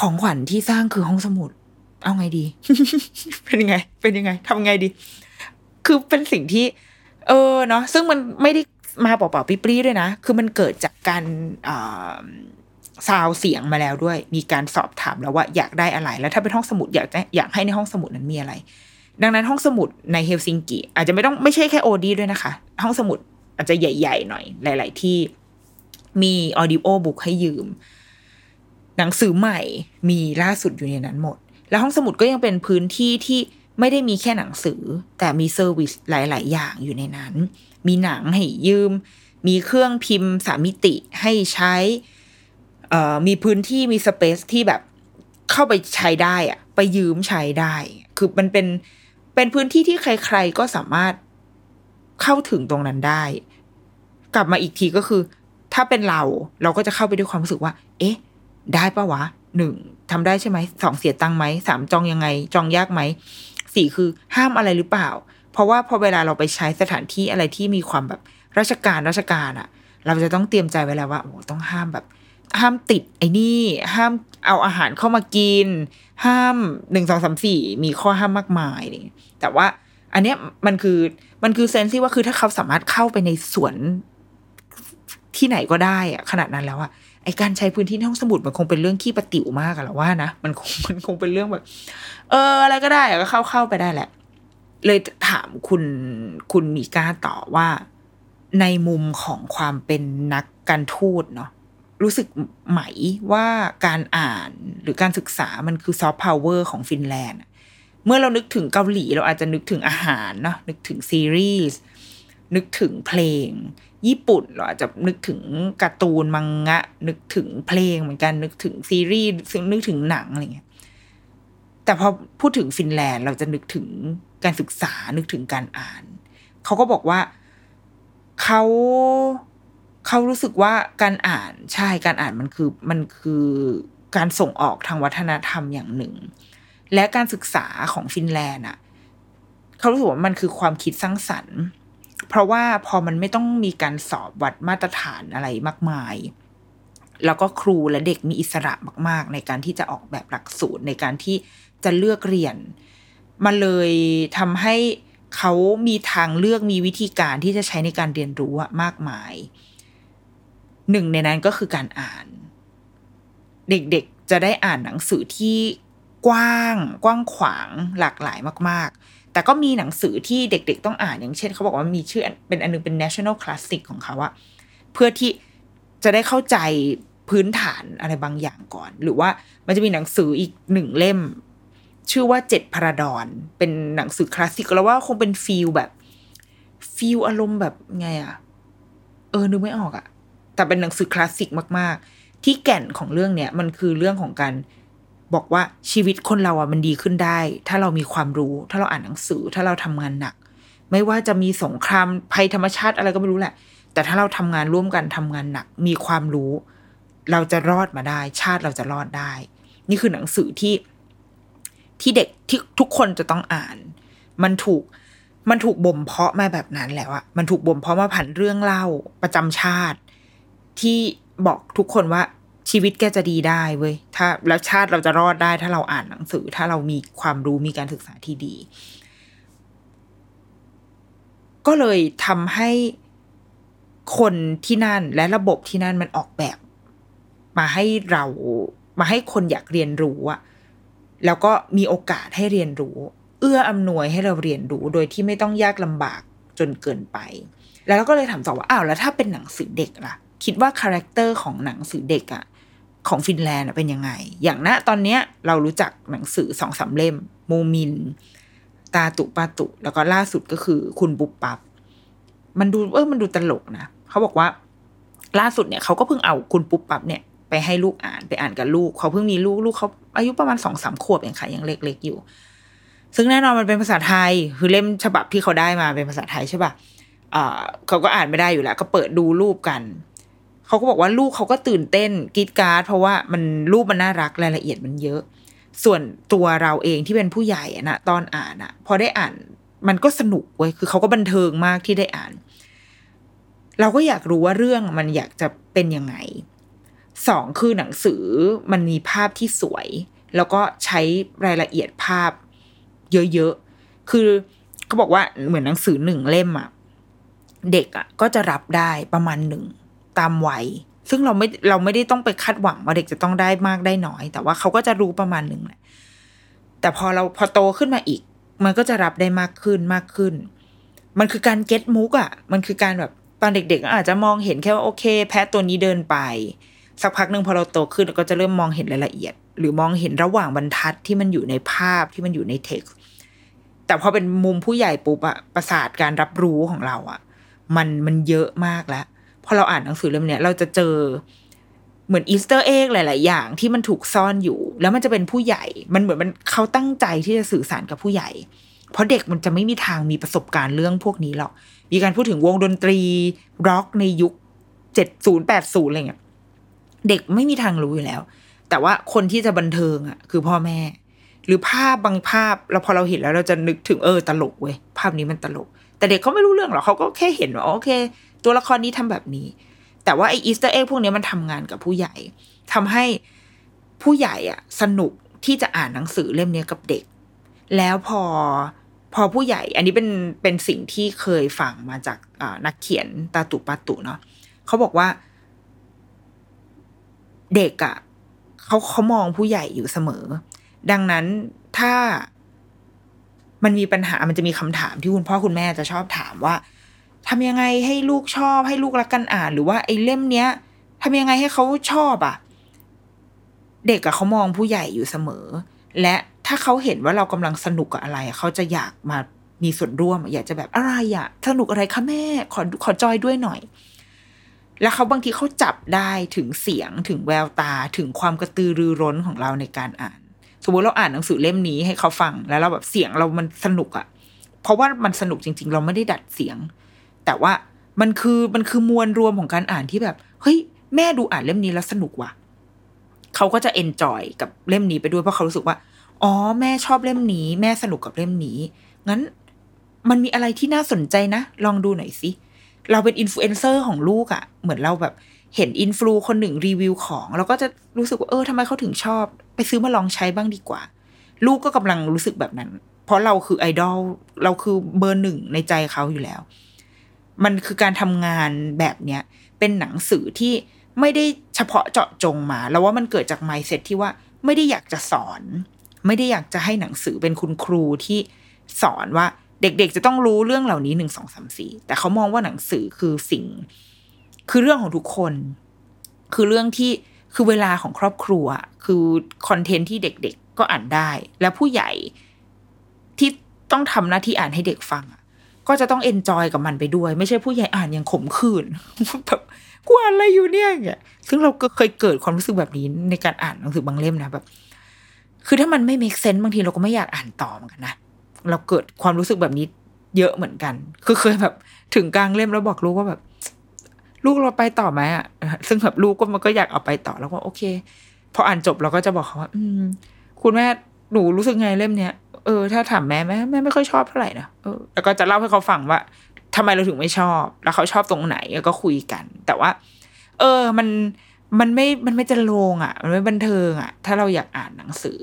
ของขวัญที่สร้างคือห้องสมุด เอาไงดี เป็นยังไง เป็นยังไงทำไงดี คือเป็นสิ่งที่ เออเนาะซึ่งมันไม่ได้ มาเปล่าๆปรี้ๆด้วยนะ คือมันเกิดจากการซาวเสียงมาแล้วด้วย มีการสอบถามแล้วว่าอยากได้อะไร แล้วถ้าเป็นห้องสมุดอยากอยากให้ในห้องสมุดนั้นมีอะไร ดังนั้นห้องสมุดในเฮลซิงกิอาจจะไม่ต้องไม่ใช่แค่โอดีด้วยนะคะ ห้องสมุดอาจจะใหญ่ ๆ หน่อย หลาย ๆ ที่มี audiobook ให้ยืม หนังสือใหม่มีล่าสุดอยู่ในนั้นหมด แล้วห้องสมุดก็ยังเป็นพื้นที่ที่ ไม่ได้มีแค่หนังสือ แต่มี service หลาย ๆ อย่างอยู่ในนั้น มีหนังให้ยืม มีเครื่องพิมพ์สามมิติให้ใช้มีพื้นที่มี space ที่แบบเข้าไปใช้ได้อะไปยืมใช้ได้ คือมันเป็นเป็นพื้นที่ที่ใคร ๆ ก็สามารถเข้าถึงตรงนั้นได้ กลับมาอีกทีก็คือ ถ้าเป็นเราเราก็จะเข้าไปด้วยความรู้สึกว่า เอ๊ะ ได้ปะวะหนึ่งทำได้ใช่ไหมสองเสียตังค์ไหมสามจองยังไง จองยากไหม สี่คือห้ามอะไรหรือเปล่า เพราะว่าพอเวลาเราไปใช้สถานที่อะไรที่มีความแบบราชการราชการอะเราจะต้องเตรียมใจไว้แล้วว่าโอ้ต้องห้ามแบบ ห้ามติดไอ้นี่ ห้ามเอาอาหารเข้ามากิน ห้ามหนึ่งสองสามสี่มีข้อห้ามมากมายเลยแต่ว่าอันเนี้ยมันคือมันคือ sense ที่ว่าคือถ้าเขาสามารถเข้าไปในสวนที่ไหนก็ได้อะขนาดนั้นแล้วอะ ไอการใช้พื้นที่ในห้องสมุดมันคงเป็นเรื่องขี้ปะติ๋วมากอะเราว่านะมันคงมันคงเป็นเรื่องแบบ เออ อะไรก็ได้ก็เข้าเข้าไปได้แหละ เลยถามคุณคุณมีก้าต่อว่า ในมุมของความเป็นนักการทูตเนาะรู้สึกไหมว่าการอ่านหรือการศึกษามันคือซอฟต์พาวเวอร์ของฟินแลนด์เมื่อเรานึกถึงเกาหลี เราอาจจะนึกถึงอาหารเนาะนึกถึงซีรีส์นึกถึงเพลง ญี่ปุ่นเราอาจจะนึกถึงการ์ตูนมังงะ นึกถึงเพลงเหมือนกันนึกถึงซีรีส์นึกถึงหนังอะไรเงี้ยแต่พอพูดถึงฟินแลนด์เราจะนึกถึงการศึกษานึกถึงการอ่าน เขาก็บอกว่าเขาเขารู้สึกว่าการอ่านใช่การอ่านมันคือมันคือการส่งออกทางวัฒนธรรมอย่างหนึ่ง และการศึกษาของฟินแลนด์อะ เขารู้สึกว่ามันคือความคิดสร้างสรรค์ เพราะว่าพอมันไม่ต้องมีการสอบวัดมาตรฐานอะไรมากมาย แล้วก็ครูและเด็กมีอิสระมาก ๆ ในการที่จะออกแบบหลักสูตรในการที่จะเลือกเรียน มันเลยทำให้เขามีทางเลือกมีวิธีการที่จะใช้ในการเรียนรู้อะมากมาย หนึ่งในนั้นก็คือการอ่าน เด็กๆจะได้อ่านหนังสือที่กว้าง กว้างขวางหลากหลายมาก ๆ แต่ก็มีหนังสือที่เด็กๆต้องอ่านอย่างเช่นเขาบอกว่ามีชื่อเป็นอันนึงเป็น national classic ของเขาอะเพื่อที่จะได้เข้าใจพื้นฐานอะไรบางอย่างก่อน หรือว่ามันจะมีหนังสืออีกหนึ่งเล่ม ชื่อว่าเจ็ดพระดอนเป็นหนังสือคลาสสิกแล้วว่าคงเป็นฟีลแบบฟีลอารมณ์แบบไงอะเออนึกไม่ออกอะแต่เป็นหนังสือคลาสสิกมาก ๆ ที่แก่นของเรื่องเนี้ยมันคือเรื่องของการ บอกว่าชีวิตคนเราอะมันดีขึ้นได้ ถ้าเรามีความรู้ ถ้าเราอ่านหนังสือ ถ้าเราทำงานหนัก ไม่ว่าจะมีสงครามภัยธรรมชาติอะไรก็ไม่รู้แหละ แต่ถ้าเราทำงานร่วมกันทำงานหนัก มีความรู้ เราจะรอดมาได้ ชาติเราจะรอดได้ นี่คือหนังสือที่ที่เด็กที่ทุกคนจะต้องอ่าน มันถูกมันถูกบ่มเพาะมาแบบนั้นแล้วอะมันถูกบ่มเพาะมาผ่านเรื่องเล่าประจำชาติ ที่บอกทุกคนว่า ชีวิตแกจะดีได้เว้ยถ้าแล้วชาติเราจะรอดได้ ถ้าเราอ่านหนังสือ ถ้าเรามีความรู้มีการศึกษาที่ดี ก็เลยทำให้คนที่นั่นและระบบที่นั่นมันออกแบบ มาให้เรามาให้คนอยากเรียนรู้อะแล้วก็มีโอกาสให้เรียนรู้ เอื้ออำนวยให้เราเรียนรู้โดยที่ไม่ต้องยากลำบากจนเกินไป แล้วเราก็เลยถามต่อว่าอ้าวแล้วถ้าเป็นหนังสือเด็กล่ะ คิดว่า character ของหนังสือเด็กอะ ของฟินแลนด์เป็นยังไง อย่างณตอนเนี้ยเรารู้จักหนังสือสองสามเล่ม โมมิน ตาตุปาตุ แล้วก็ล่าสุดก็คือคุณปุ๊บปั๊บ มันดูเออมันดูตลกนะเขาบอกว่าล่าสุดเนี่ยเขาก็เพิ่งเอาคุณปุ๊บปับเนี่ยไปให้ลูกอ่านไปอ่านกับลูกเขาเพิ่งมีลูกลูกเขาอายุประมาณสองสามขวบเองค่ะยังเล็ก ๆอยู่ ซึ่งแน่นอนมันเป็นภาษาไทย คือเล่มฉบับที่เขาได้มาเป็นภาษาไทยใช่ป่ะอ่าเขาก็อ่านไม่ได้อยู่แล้ว ก็เปิดดูรูปกัน เขาก็บอกว่าลูกเขาก็ตื่นเต้นกีดการ์ดเพราะว่ามันรูปมันน่ารักรายละเอียดมันเยอะ ส่วนตัวเราเองที่เป็นผู้ใหญ่นะตอนอ่านอะพอได้อ่านมันก็สนุกเว้ยคือเขาก็บันเทิงมากที่ได้อ่าน เราก็อยากรู้ว่าเรื่องมันอยากจะเป็นยังไงสองคือหนังสือมันมีภาพที่สวย แล้วก็ใช้รายละเอียดภาพเยอะๆ คือเขาบอกว่าเหมือนหนังสือหนึ่งเล่มอะเด็กอะก็จะรับได้ประมาณหนึ่ง ตามวัยซึ่งเราไม่เราไม่ได้ต้องไปคาดหวังว่าเด็กจะต้องได้มากได้น้อย แต่ว่าเขาก็จะรู้ประมาณหนึ่งแหละแต่พอเราพอโตขึ้นมาอีก มันก็จะรับได้มากขึ้นมากขึ้น มันคือการเก็ตมุกอะมันคือการแบบตอนเด็กๆอาจจะมองเห็นแค่ว่าโอเค แพะตัวนี้เดินไป สักพักหนึ่งพอเราโตขึ้นก็จะเริ่มมองเห็นรายละเอียด หรือมองเห็นระหว่างบรรทัดที่มันอยู่ในภาพที่มันอยู่ในเท็กซ์แต่พอเป็นมุมผู้ใหญ่ปุ๊บอะประสาทการรับรู้ของเราอะมันมันเยอะมากแล้ว พอเราอ่านหนังสือเล่มเนี้ยเราจะเจอเหมือน Easter egg หลาย ๆ อย่างที่มันถูกซ่อนอยู่ แล้วมันจะเป็นผู้ใหญ่ มันเหมือนมันเขาตั้งใจที่จะสื่อสารกับผู้ใหญ่ เพราะเด็กมันจะไม่มีทางมีประสบการณ์เรื่องพวกนี้หรอก มีการพูดถึงวงดนตรีร็อกในยุคเจ็ดศูนย์แปดศูนย์อะไรเงี้ยเด็กไม่มีทางรู้อยู่แล้ว แต่ว่าคนที่จะบันเทิงอะ คือพ่อแม่ หรือภาพบางภาพเราพอเราเห็นแล้วเราจะนึกถึงเออตลกเว้ยภาพนี้มันตลก แต่เด็กเขาไม่รู้เรื่องหรอกเขาก็แค่เห็นว่าโอเค ตัวละครนี้ทำแบบนี้ แต่ว่าไอ Easter egg พวกนี้มันทำงานกับผู้ใหญ่ทำให้ผู้ใหญ่อะ สนุกที่จะอ่านหนังสือเล่มนี้กับเด็ก แล้วพอพอผู้ใหญ่ อันนี้เป็นเป็นสิ่งที่เคยฟังมาจากนักเขียนตาตุปาตุเนาะเขาบอกว่า เด็กอะ่ะเขาเขามองผู้ใหญ่อยู่เสมอ ดังนั้นถ้ามันมีปัญหามันจะมีคำถามที่คุณพ่อคุณแม่จะชอบถามว่า ทำยังไงให้ลูกชอบให้ลูกรักกันอ่านหรือว่าไอ้เล่มเนี้ยทำยังไงให้เขาชอบอะ่ะ เด็กอะเขามองผู้ใหญ่อยู่เสมอ และถ้าเขาเห็นว่าเรากำลังสนุกกับอะไร เขาจะอยากมามีส่วนร่วม อยากจะแบบอะไรอะสนุกอะไรคะแม่ ขอขอจอยด้วยหน่อย แล้วเขาบางทีเขาจับได้ถึงเสียงถึงแววตาถึงความกระตือรือร้นของเราในการอ่าน สมมติเราอ่านหนังสือเล่มนี้ให้เขาฟังแล้วเราแบบเสียงเรามันสนุกอะเพราะว่ามันสนุกจริง ๆ เราไม่ได้ดัดเสียง แต่ว่ามันคือมันคือมวลรวมของการอ่านที่แบบ เฮ้ย แม่ดูอ่านเล่มนี้แล้วสนุกว่ะเขาก็จะ enjoy กับเล่มนี้ไปด้วยเพราะเขารู้สึกว่า อ๋อ แม่ชอบเล่มนี้ แม่สนุกกับเล่มนี้ งั้นมันมีอะไรที่น่าสนใจนะ ลองดูหน่อยสิ เราเป็นอินฟลูเอนเซอร์ของลูกอะ่ะ เหมือนเราแบบเห็นอินฟลูคนหนึ่งรีวิวของเราก็จะรู้สึกว่าเออทำไมเขาถึงชอบ ไปซื้อมาลองใช้บ้างดีกว่า ลูกก็กำลังรู้สึกแบบนั้น เพราะเราคือไอดอลเราคือเบอร์หนึ่งในใจเขาอยู่แล้ว มันคือการทำงานแบบเนี้ยเป็นหนังสือที่ไม่ได้เฉพาะเจาะจงมา แล้วว่ามันเกิดจากไมเซ็ตที่ว่าไม่ได้อยากจะสอน ไม่ได้อยากจะให้หนังสือเป็นคุณครูที่สอนว่าเด็กๆ จะต้องรู้เรื่องเหล่านี้หนึ่งสองสามสี่แต่เขามองว่าหนังสือคือสิ่ง คือเรื่องของทุกคน คือเรื่องที่คือเวลาของครอบครัว คือ content ที่เด็กๆ ก็อ่านได้ และผู้ใหญ่ที่ต้องทำหน้าที่อ่านให้เด็กฟัง ก็จะต้อง enjoy กับมันไปด้วย ไม่ใช่ผู้ใหญ่อ่านอย่างขมขื่นแบบกูอ่านอะไรอยู่เนี่ยอย่างซึ่งเราก็เคยเกิดความรู้สึกแบบนี้ในการอ่านหนังสือบางเล่มนะแบบ คือถ้ามันไม่ make sense บางทีเราก็ไม่อยากอ่านต่อเหมือนกันนะเราเกิดความรู้สึกแบบนี้เยอะเหมือนกัน คือเคยแบบ ถึงกลางเล่มแล้วบอกลูกว่าแบบ ลูกเราไปต่อไหมอะ ซึ่งแบบลูกก็มันก็อยากเอาไปต่อแล้วก็โอเค พออ่านจบเราก็จะบอกเขาว่า อืม คุณแม่หนูรู้สึกไงเล่มเนี้ย เออ ถ้าถามแม่แม่แม่ไม่ค่อยชอบเท่าไหร่นะเออแล้วก็จะเล่าให้เขาฟังว่าทำไมเราถึงไม่ชอบ แล้วเขาชอบตรงไหนก็คุยกัน แต่ว่า เออ มันมันไม่มันไม่จะลงอะ มันไม่บันเทิงอะ ถ้าเราอยากอ่านหนังสือ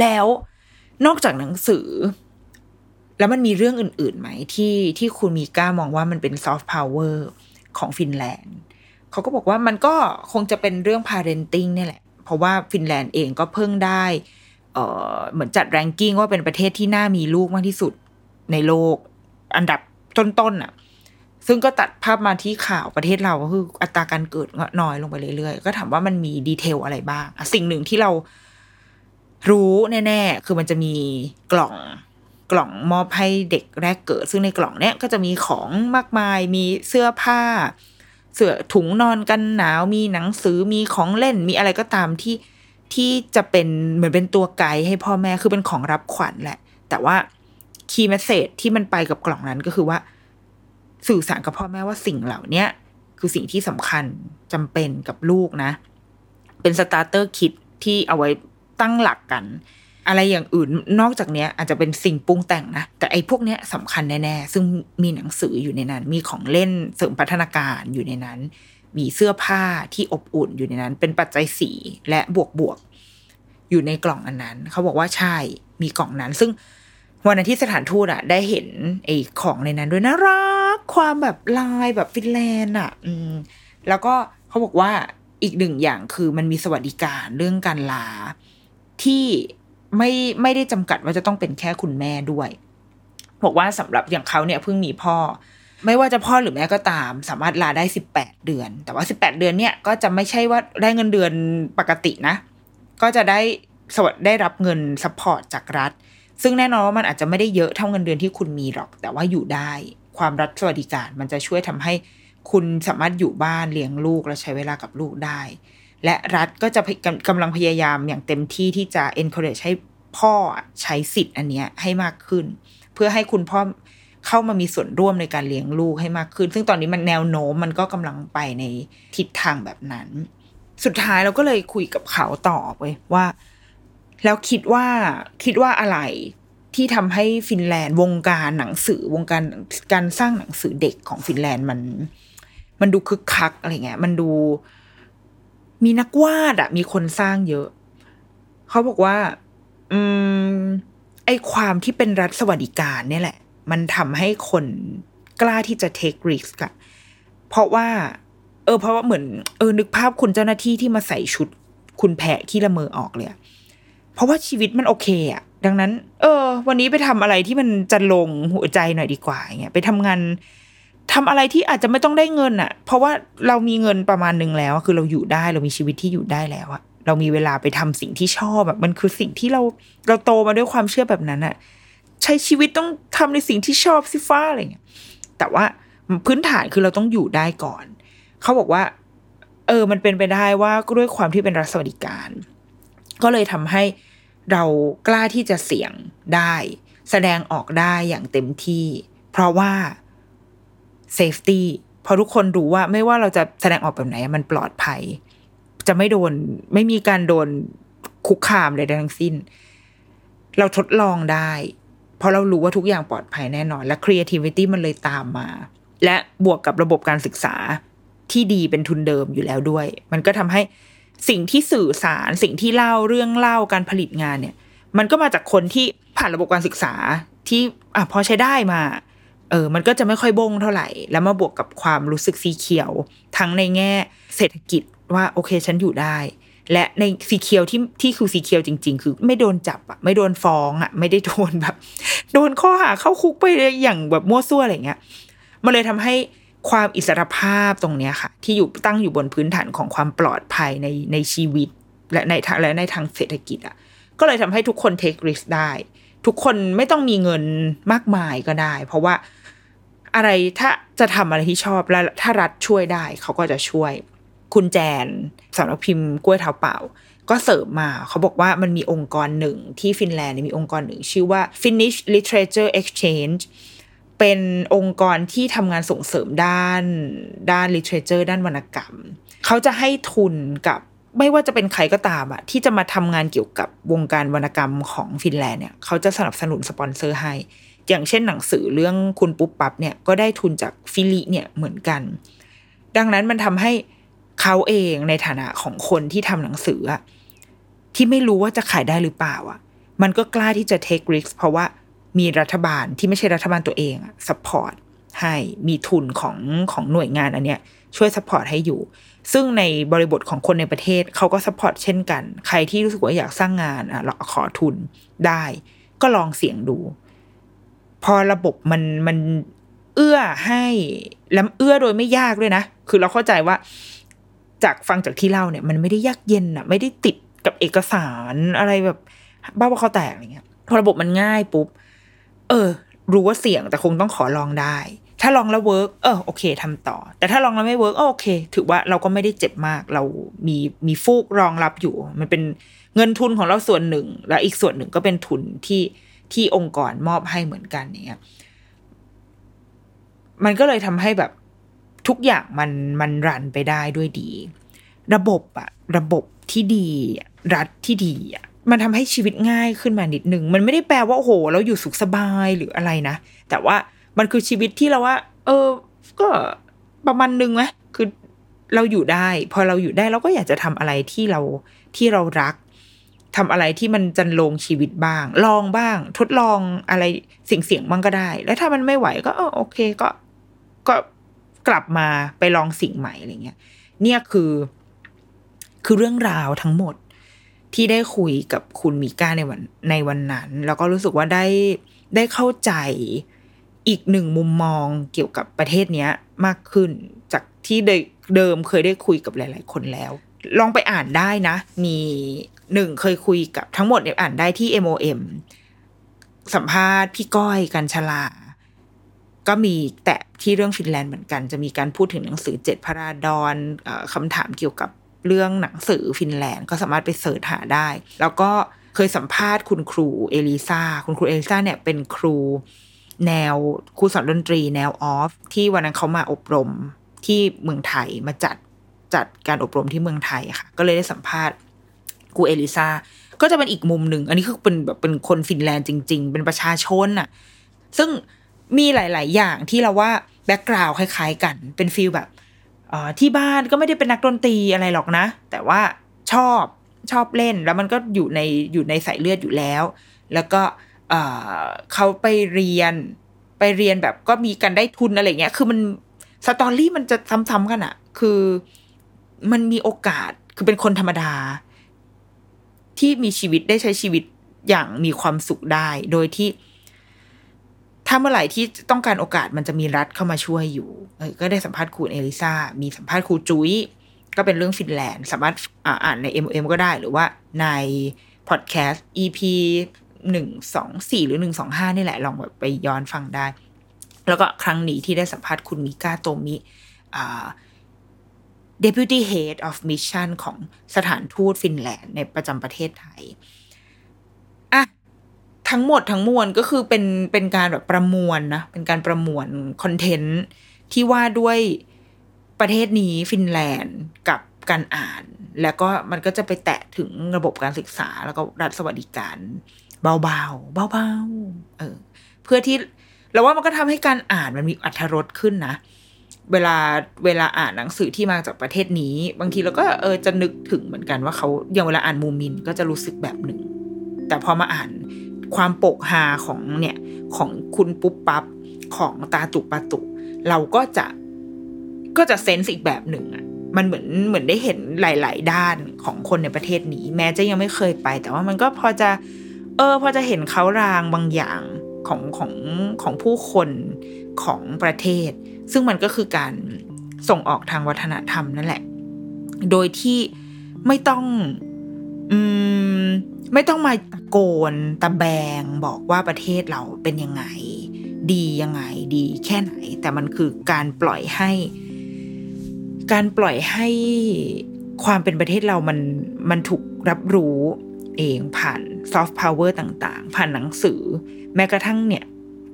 แล้วนอกจากหนังสือ แล้วมันมีเรื่องอื่นๆไหมที่ที่คุณมีก้ามองว่ามันเป็นซอฟต์พาวเวอร์ของฟินแลนด์เขาก็บอกว่ามันก็คงจะเป็นเรื่อง parenting เนี่ยแหละ เพราะว่าฟินแลนด์เองก็เพิ่งได้ เออเหมือนจัด ranking ว่าเป็นประเทศที่น่ามีลูกมากที่สุดในโลก อันดับต้นๆอะ ซึ่งก็ตัดภาพมาที่ข่าวประเทศเราก็คืออัตราการเกิดน้อยลงไปเรื่อยๆ ก็ถามว่ามันมี detail อะไรบ้าง สิ่งหนึ่งที่เรารู้แน่ๆ คือมันจะมีกล่องกล่องมอบให้เด็กแรกเกิด ซึ่งในกล่องเนี้ยก็จะมีของมากมาย มีเสื้อผ้า เสื้อถุงนอนกันหนาว มีหนังสือ มีของเล่น มีอะไรก็ตามที่ ที่จะเป็นเหมือนเป็นตัวไกด์ให้พ่อแม่คือเป็นของรับขวัญแหละ แต่ว่าคีย์เมสเซจที่มันไปกับกล่องนั้นก็คือว่า สื่อสารกับพ่อแม่ว่าสิ่งเหล่านี้คือสิ่งที่สำคัญจำเป็นกับลูกนะ เป็นสตาร์เตอร์คิดที่เอาไว้ตั้งหลักกัน อะไรอย่างอื่นนอกจากเนี้ยอาจจะเป็นสิ่งปรุงแต่งนะ แต่ไอ้พวกเนี้ยสำคัญแน่ ๆ ซึ่งมีหนังสืออยู่ในนั้น มีของเล่นเสริมพัฒนาการอยู่ในนั้น มีเสื้อผ้าที่อบอุ่นอยู่ในนั้น เป็นปัจจัยสีและบวกบวกอยู่ในกล่องอันนั้น เขาบอกว่าใช่มีกล่องนั้น ซึ่งวันนั้นที่สถานทูตอะได้เห็นไอ้ของในนั้นด้วยน่ารักความแบบลายแบบฟินแลนด์อะอืมแล้วก็เขาบอกว่าอีกหนึ่งอย่างคือมันมีสวัสดิการเรื่องการลาที่ไม่ไม่ได้จำกัดว่าจะต้องเป็นแค่คุณแม่ด้วย บอกว่าสำหรับอย่างเขาเนี่ยเพิ่งมีพ่อ ไม่ว่าจะพ่อหรือแม่ก็ตาม สามารถลาได้สิบแปดเดือน แต่ว่าสิบแปดเดือนเนี่ยก็จะไม่ใช่ว่าได้เงินเดือนปกตินะ ก็จะได้สวัสดได้รับเงิน support จากรัฐ ซึ่งแน่นอนว่ามันอาจจะไม่ได้เยอะเท่าเงินเดือนที่คุณมีหรอก แต่ว่าอยู่ได้ความรัฐสวัสดิการมันจะช่วยทำให้คุณสามารถอยู่บ้านเลี้ยงลูกและใช้เวลากับลูกได้ และรัฐก็จะกำลังพยายามอย่างเต็มที่ที่จะ encourage ให้พ่อใช้สิทธิ์อันเนี้ยให้มากขึ้น เพื่อให้คุณพ่อ เข้ามามีส่วนร่วมในการเลี้ยงลูกให้มากขึ้น ซึ่งตอนนี้มันแนวโน้มมันก็กำลังไปในทิศทางแบบนั้น สุดท้ายเราก็เลยคุยกับเขาต่อไปว่า แล้วคิดว่าคิดว่าอะไรที่ทำให้ฟินแลนด์วงการหนังสือวงการการสร้างหนังสือเด็กของฟินแลนด์มัน มันดูคึกคักอะไรเงี้ย มันดูมีนักวาดอะมีคนสร้างเยอะ เขาบอกว่า อืม ไอความที่เป็นรัฐสวัสดิการเนี่ยแหละ มันทำให้คนกล้าที่จะเทคริสก์อะเพราะว่า เออ เพราะว่าเหมือน เออ นึกภาพคุณเจ้าหน้าที่ที่มาใส่ชุด คุณแผะที่ละเมอออกเลยเพราะว่าชีวิตมันโอเคอะดังนั้น เออ วันนี้ไปทำอะไรที่มันจะลงหัวใจหน่อยดีกว่าเงี้ยไปทำงานทำอะไรที่อาจจะไม่ต้องได้เงินอะ่ะเพราะว่าเรามีเงินประมาณหนึ่งแล้ว คือเราอยู่ได้เรามีชีวิตที่อยู่ได้แล้วอะเรามีเวลาไปทำสิ่งที่ชอบแบบมันคือสิ่งที่เราเราโตมาด้วยความเชื่อแบบนั้นอะ ใช้ชีวิตต้องทำในสิ่งที่ชอบสิฟ้าอะไรเงี้ยแต่ว่าพื้นฐานคือเราต้องอยู่ได้ก่อน เขาบอกว่า เออ มันเป็นไปได้ว่าด้วยความที่เป็นรัฐสวัสดิการ ก็เลยทำให้เรากล้าที่จะเสี่ยงได้ แสดงออกได้อย่างเต็มที่ เพราะว่า safety พอทุกคนรู้ว่าไม่ว่าเราจะแสดงออกแบบไหนมันปลอดภัย จะไม่โดนไม่มีการโดนคุกคามเลยทั้งสิ้น เราทดลองได้ เพราะเรารู้ว่าทุกอย่างปลอดภัยแน่นอน และ creativity มันเลยตามมา และบวกกับระบบการศึกษาที่ดีเป็นทุนเดิมอยู่แล้วด้วย มันก็ทำให้สิ่งที่สื่อสารสิ่งที่เล่าเรื่องเล่าการผลิตงานเนี่ย มันก็มาจากคนที่ผ่านระบบการศึกษาที่อะพอใช้ได้มาเออ มันก็จะไม่ค่อยบงเท่าไหร่ แล้วมาบวกกับความรู้สึกสีเขียว ทั้งในแง่เศรษฐกิจว่าโอเคฉันอยู่ได้ และในสีเขียวที่ที่คือสีเขียวจริง ๆ คือ ไม่โดนจับอะไม่โดนฟ้องอะไม่ได้โดนแบบ โดนข้อหาเข้าคุกไปอย่างแบบมั่วซั่วอะไรเงี้ยมันเลยทำให้ความอิสรภาพตรงเนี้ยค่ะ ที่อยู่ตั้งอยู่บนพื้นฐานของความปลอดภัยในในชีวิต และในทางและในทางเศรษฐกิจอะก็เลยทำให้ทุกคนเทคริสได้ ทุกคนไม่ต้องมีเงินมากมายก็ได้ เพราะว่าอะไรถ้าจะทำอะไรที่ชอบแล้วถ้ารัฐช่วยได้ เขาก็จะช่วย คุณแจน สำนักพิมพ์กล้วยเท้าเปล่า ก็เสริมมาเขาบอกว่ามันมีองค์กรหนึ่งที่ฟินแลนด์มีองค์กรหนึ่ง ชื่อว่า Finnish Literature Exchange เป็นองค์กรที่ทำงานส่งเสริมด้านด้าน literature ด้านวรรณกรรม เขาจะให้ทุนกับไม่ว่าจะเป็นใครก็ตามอะที่จะมาทำงานเกี่ยวกับวงการวรรณกรรมของฟินแลนด์เนี่ยเขาจะสนับสนุนสปอนเซอร์ให้ อย่างเช่นหนังสือเรื่องคุณปุ๊บปั๊บเนี่ยก็ได้ทุนจาก FILI เนี่ยเหมือนกัน ดังนั้นมันทำให้ เขาเองในฐานะของคนที่ทำหนังสืออะที่ไม่รู้ว่าจะขายได้หรือเปล่าอะมันก็กล้าที่จะ take risk เพราะว่ามีรัฐบาลที่ไม่ใช่รัฐบาลตัวเองอะ support ให้มีทุนของของหน่วยงานอันเนี้ยช่วย support ให้อยู่ ซึ่งในบริบทของคนในประเทศเขาก็ support เช่นกัน ใครที่รู้สึกว่าอยากสร้างงานอะเราขอทุนได้ ก็ลองเสี่ยงดู พอระบบมันมันเอื้อให้แล้วเอื้อโดยไม่ยากด้วยนะ คือเราเข้าใจว่า จากฟังจากที่เล่าเนี่ยมันไม่ได้ยากเย็นอะไม่ได้ติดกับเอกสารอะไรแบบบ้าบอเขาแตกอะไรเงี้ยพอระบบมันง่ายปุ๊บ เออ รู้ว่าเสี่ยงแต่คงต้องขอลองได้ ถ้าลองแล้ว work เออโอเคทำต่อ แต่ถ้าลองแล้วไม่ work โอเค ถือว่าเราก็ไม่ได้เจ็บมาก เรามีมีฟูกรองรับอยู่ มันเป็นเงินทุนของเราส่วนหนึ่ง แล้วอีกส่วนหนึ่งก็เป็นทุนที่ที่องค์กรมอบให้เหมือนกันเนี่ยมันก็เลยทำให้แบบ ทุกอย่างมันมันรันไปได้ด้วยดี ระบบอะระบบที่ดี รัฐที่ดีอะมันทำให้ชีวิตง่ายขึ้นมานิดนึงมันไม่ได้แปลว่าโอ้โหเราอยู่สุขสบายหรืออะไรนะ แต่ว่ามันคือชีวิตที่เราว่า เออ ก็ประมาณนึงไหมคือเราอยู่ได้ พอเราอยู่ได้เราก็อยากจะทำอะไรที่เราที่เรารักทำอะไรที่มันจันลงชีวิตบ้าง ลองบ้าง ทดลองอะไรสิ่งเสี่ยงบ้างก็ได้ แล้วถ้ามันไม่ไหวก็เออโอเคก็ ก็ กลับมาไปลองสิ่งใหม่อะไรเงี้ยเนี่ยคือคือเรื่องราวทั้งหมดที่ได้คุยกับคุณมีก้าในวันในวันนั้น แล้วก็รู้สึกว่าได้ได้เข้าใจอีกหนึ่งมุมมองเกี่ยวกับประเทศเนี้ยมากขึ้นจากที่เดิมเคยได้คุยกับหลาย ๆ คนแล้ว ลองไปอ่านได้นะ มีหนึ่งเคยคุยกับทั้งหมดเนี่ยอ่านได้ที่ MOM สัมภาษณ์พี่ก้อยกันชลา ก็มีแตะที่เรื่องฟินแลนด์เหมือนกัน จะมีการพูดถึงหนังสือเจ็ดพระราดอนคำถามเกี่ยวกับเรื่องหนังสือฟินแลนด์ก็สามารถไปเสิร์ชหาได้ แล้วก็เคยสัมภาษณ์คุณครูเอลิซาคุณครูเอลิซาเนี่ยเป็นครูแนวครูสอนดนตรีแนว Orff ที่วันนั้นเขามาอบรมที่เมืองไทยมาจัดจัดการอบรมที่เมืองไทยค่ะ ก็เลยได้สัมภาษณ์ครูเอลิซาก็จะเป็นอีกมุมหนึ่ง อันนี้คือเป็นแบบเป็นคนฟินแลนด์จริง ๆ เป็นประชาชนน่ะ ซึ่ง มีหลาย ๆ อย่างที่เราว่า background คล้าย ๆ กันเป็น feel แบบที่บ้านก็ไม่ได้เป็นนักดนตรีอะไรหรอกนะ แต่ว่าชอบชอบเล่นแล้วมันก็อยู่ในอยู่ในสายเลือดอยู่แล้ว แล้วก็เขาไปเรียนไปเรียนแบบก็มีการได้ทุนอะไรเงี้ย คือมันสตอรี่มันจะซ้ำๆกันอะคือมันมีโอกาสคือเป็นคนธรรมดา ที่มีชีวิตได้ใช้ชีวิตอย่างมีความสุขได้ โดยที่ ถ้าเมื่อไหร่ที่ต้องการโอกาสมันจะมีรัฐเข้ามาช่วยอยู่เออก็ได้สัมภาษณ์ครูเอลิซามีสัมภาษณ์ครูจุ้ยก็เป็นเรื่องฟินแลนด์สามารถอ่านใน MM ก็ได้หรือว่าในพอดแคสต์ EP หนึ่งสองสี่หรือหนึ่งสองห้านี่แหละ ลองแบบไปย้อนฟังได้ แล้วก็ครั้งนี้ที่ได้สัมภาษณ์คุณมิก้าโตมิ Deputy Head of Mission ของสถานทูตฟินแลนด์ในประจำประเทศไทย ทั้งหมดทั้งมวลก็คือเป็นเป็นการแบบประมวลนะ เป็นการประมวลคอนเทนต์ที่ว่าด้วยประเทศนี้ฟินแลนด์กับการอ่าน แล้วก็มันก็จะไปแตะถึงระบบการศึกษา แล้วก็รัฐสวัสดิการ เบาๆ เบาๆเออเพื่อที่เราว่ามันก็ทำให้การอ่านมันมีอรรถรสขึ้นนะ เวลาเวลาอ่านหนังสือที่มาจากประเทศนี้ บางทีเราก็เออจะนึกถึงเหมือนกันว่าเขาอย่างเวลาอ่านมูมินก็จะรู้สึกแบบหนึ่ง แต่พอมาอ่าน ความโปกฮาของเนี่ยของคุณปุ๊บปั๊บของตาตุปาตุ เราก็จะก็จะเซนส์อีกแบบหนึ่งอะมันเหมือนเหมือนได้เห็นหลาย ๆ ด้านของคนในประเทศนี้ แม้จะยังไม่เคยไป แต่ว่ามันก็พอจะ เออ พอจะเห็นเขารางบางอย่างของของของผู้คนของประเทศ ซึ่งมันก็คือการส่งออกทางวัฒนธรรมนั่นแหละ โดยที่ไม่ต้อง อืม ไม่ต้องมาตะโกนตะแบงบอกว่าประเทศเราเป็นยังไง ดียังไง ดีแค่ไหน แต่มันคือการปล่อยให้ การปล่อยให้ความเป็นประเทศเรามันมันถูกรับรู้เองผ่านซอฟต์พาวเวอร์ต่าง ๆ ผ่านหนังสือ แม้กระทั่งเนี่ย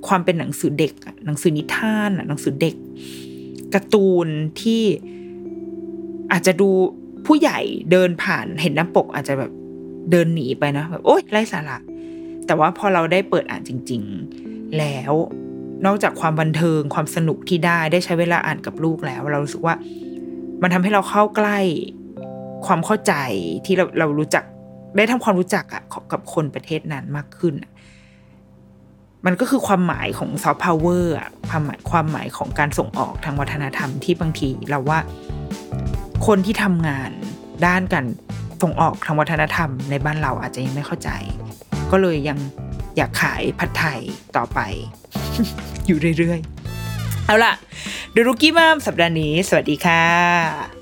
ความเป็นหนังสือเด็กหนังสือนิทานหนังสือเด็กการ์ตูนที่อาจจะดู ผู้ใหญ่เดินผ่านเห็นหน้าปกอาจจะแบบเดินหนีไปนะแบบโอ๊ยไร้สาระ แต่ว่าพอเราได้เปิดอ่านจริง ๆ แล้วนอกจากความบันเทิงความสนุกที่ได้ได้ใช้เวลาอ่านกับลูกแล้ว เรารู้สึกว่า มันทำให้เราเข้าใกล้ความเข้าใจที่เราเรารู้จักได้ทำความรู้จักอะกับคนประเทศนั้นมากขึ้น มันก็คือความหมายของซอฟต์พาวเวอร์อะความหมายความหมายของการส่งออกทางวัฒนธรรมที่บางทีเราว่า คนที่ทำงานด้านการส่งออกทางวัฒนธรรมในบ้านเราอาจจะยังไม่เข้าใจ ก็เลยยังอยากขายผัดไทยต่อไป อยู่เรื่อยๆ เอาล่ะดูรุกี้มามสัปดาห์นี้ สวัสดีค่ะ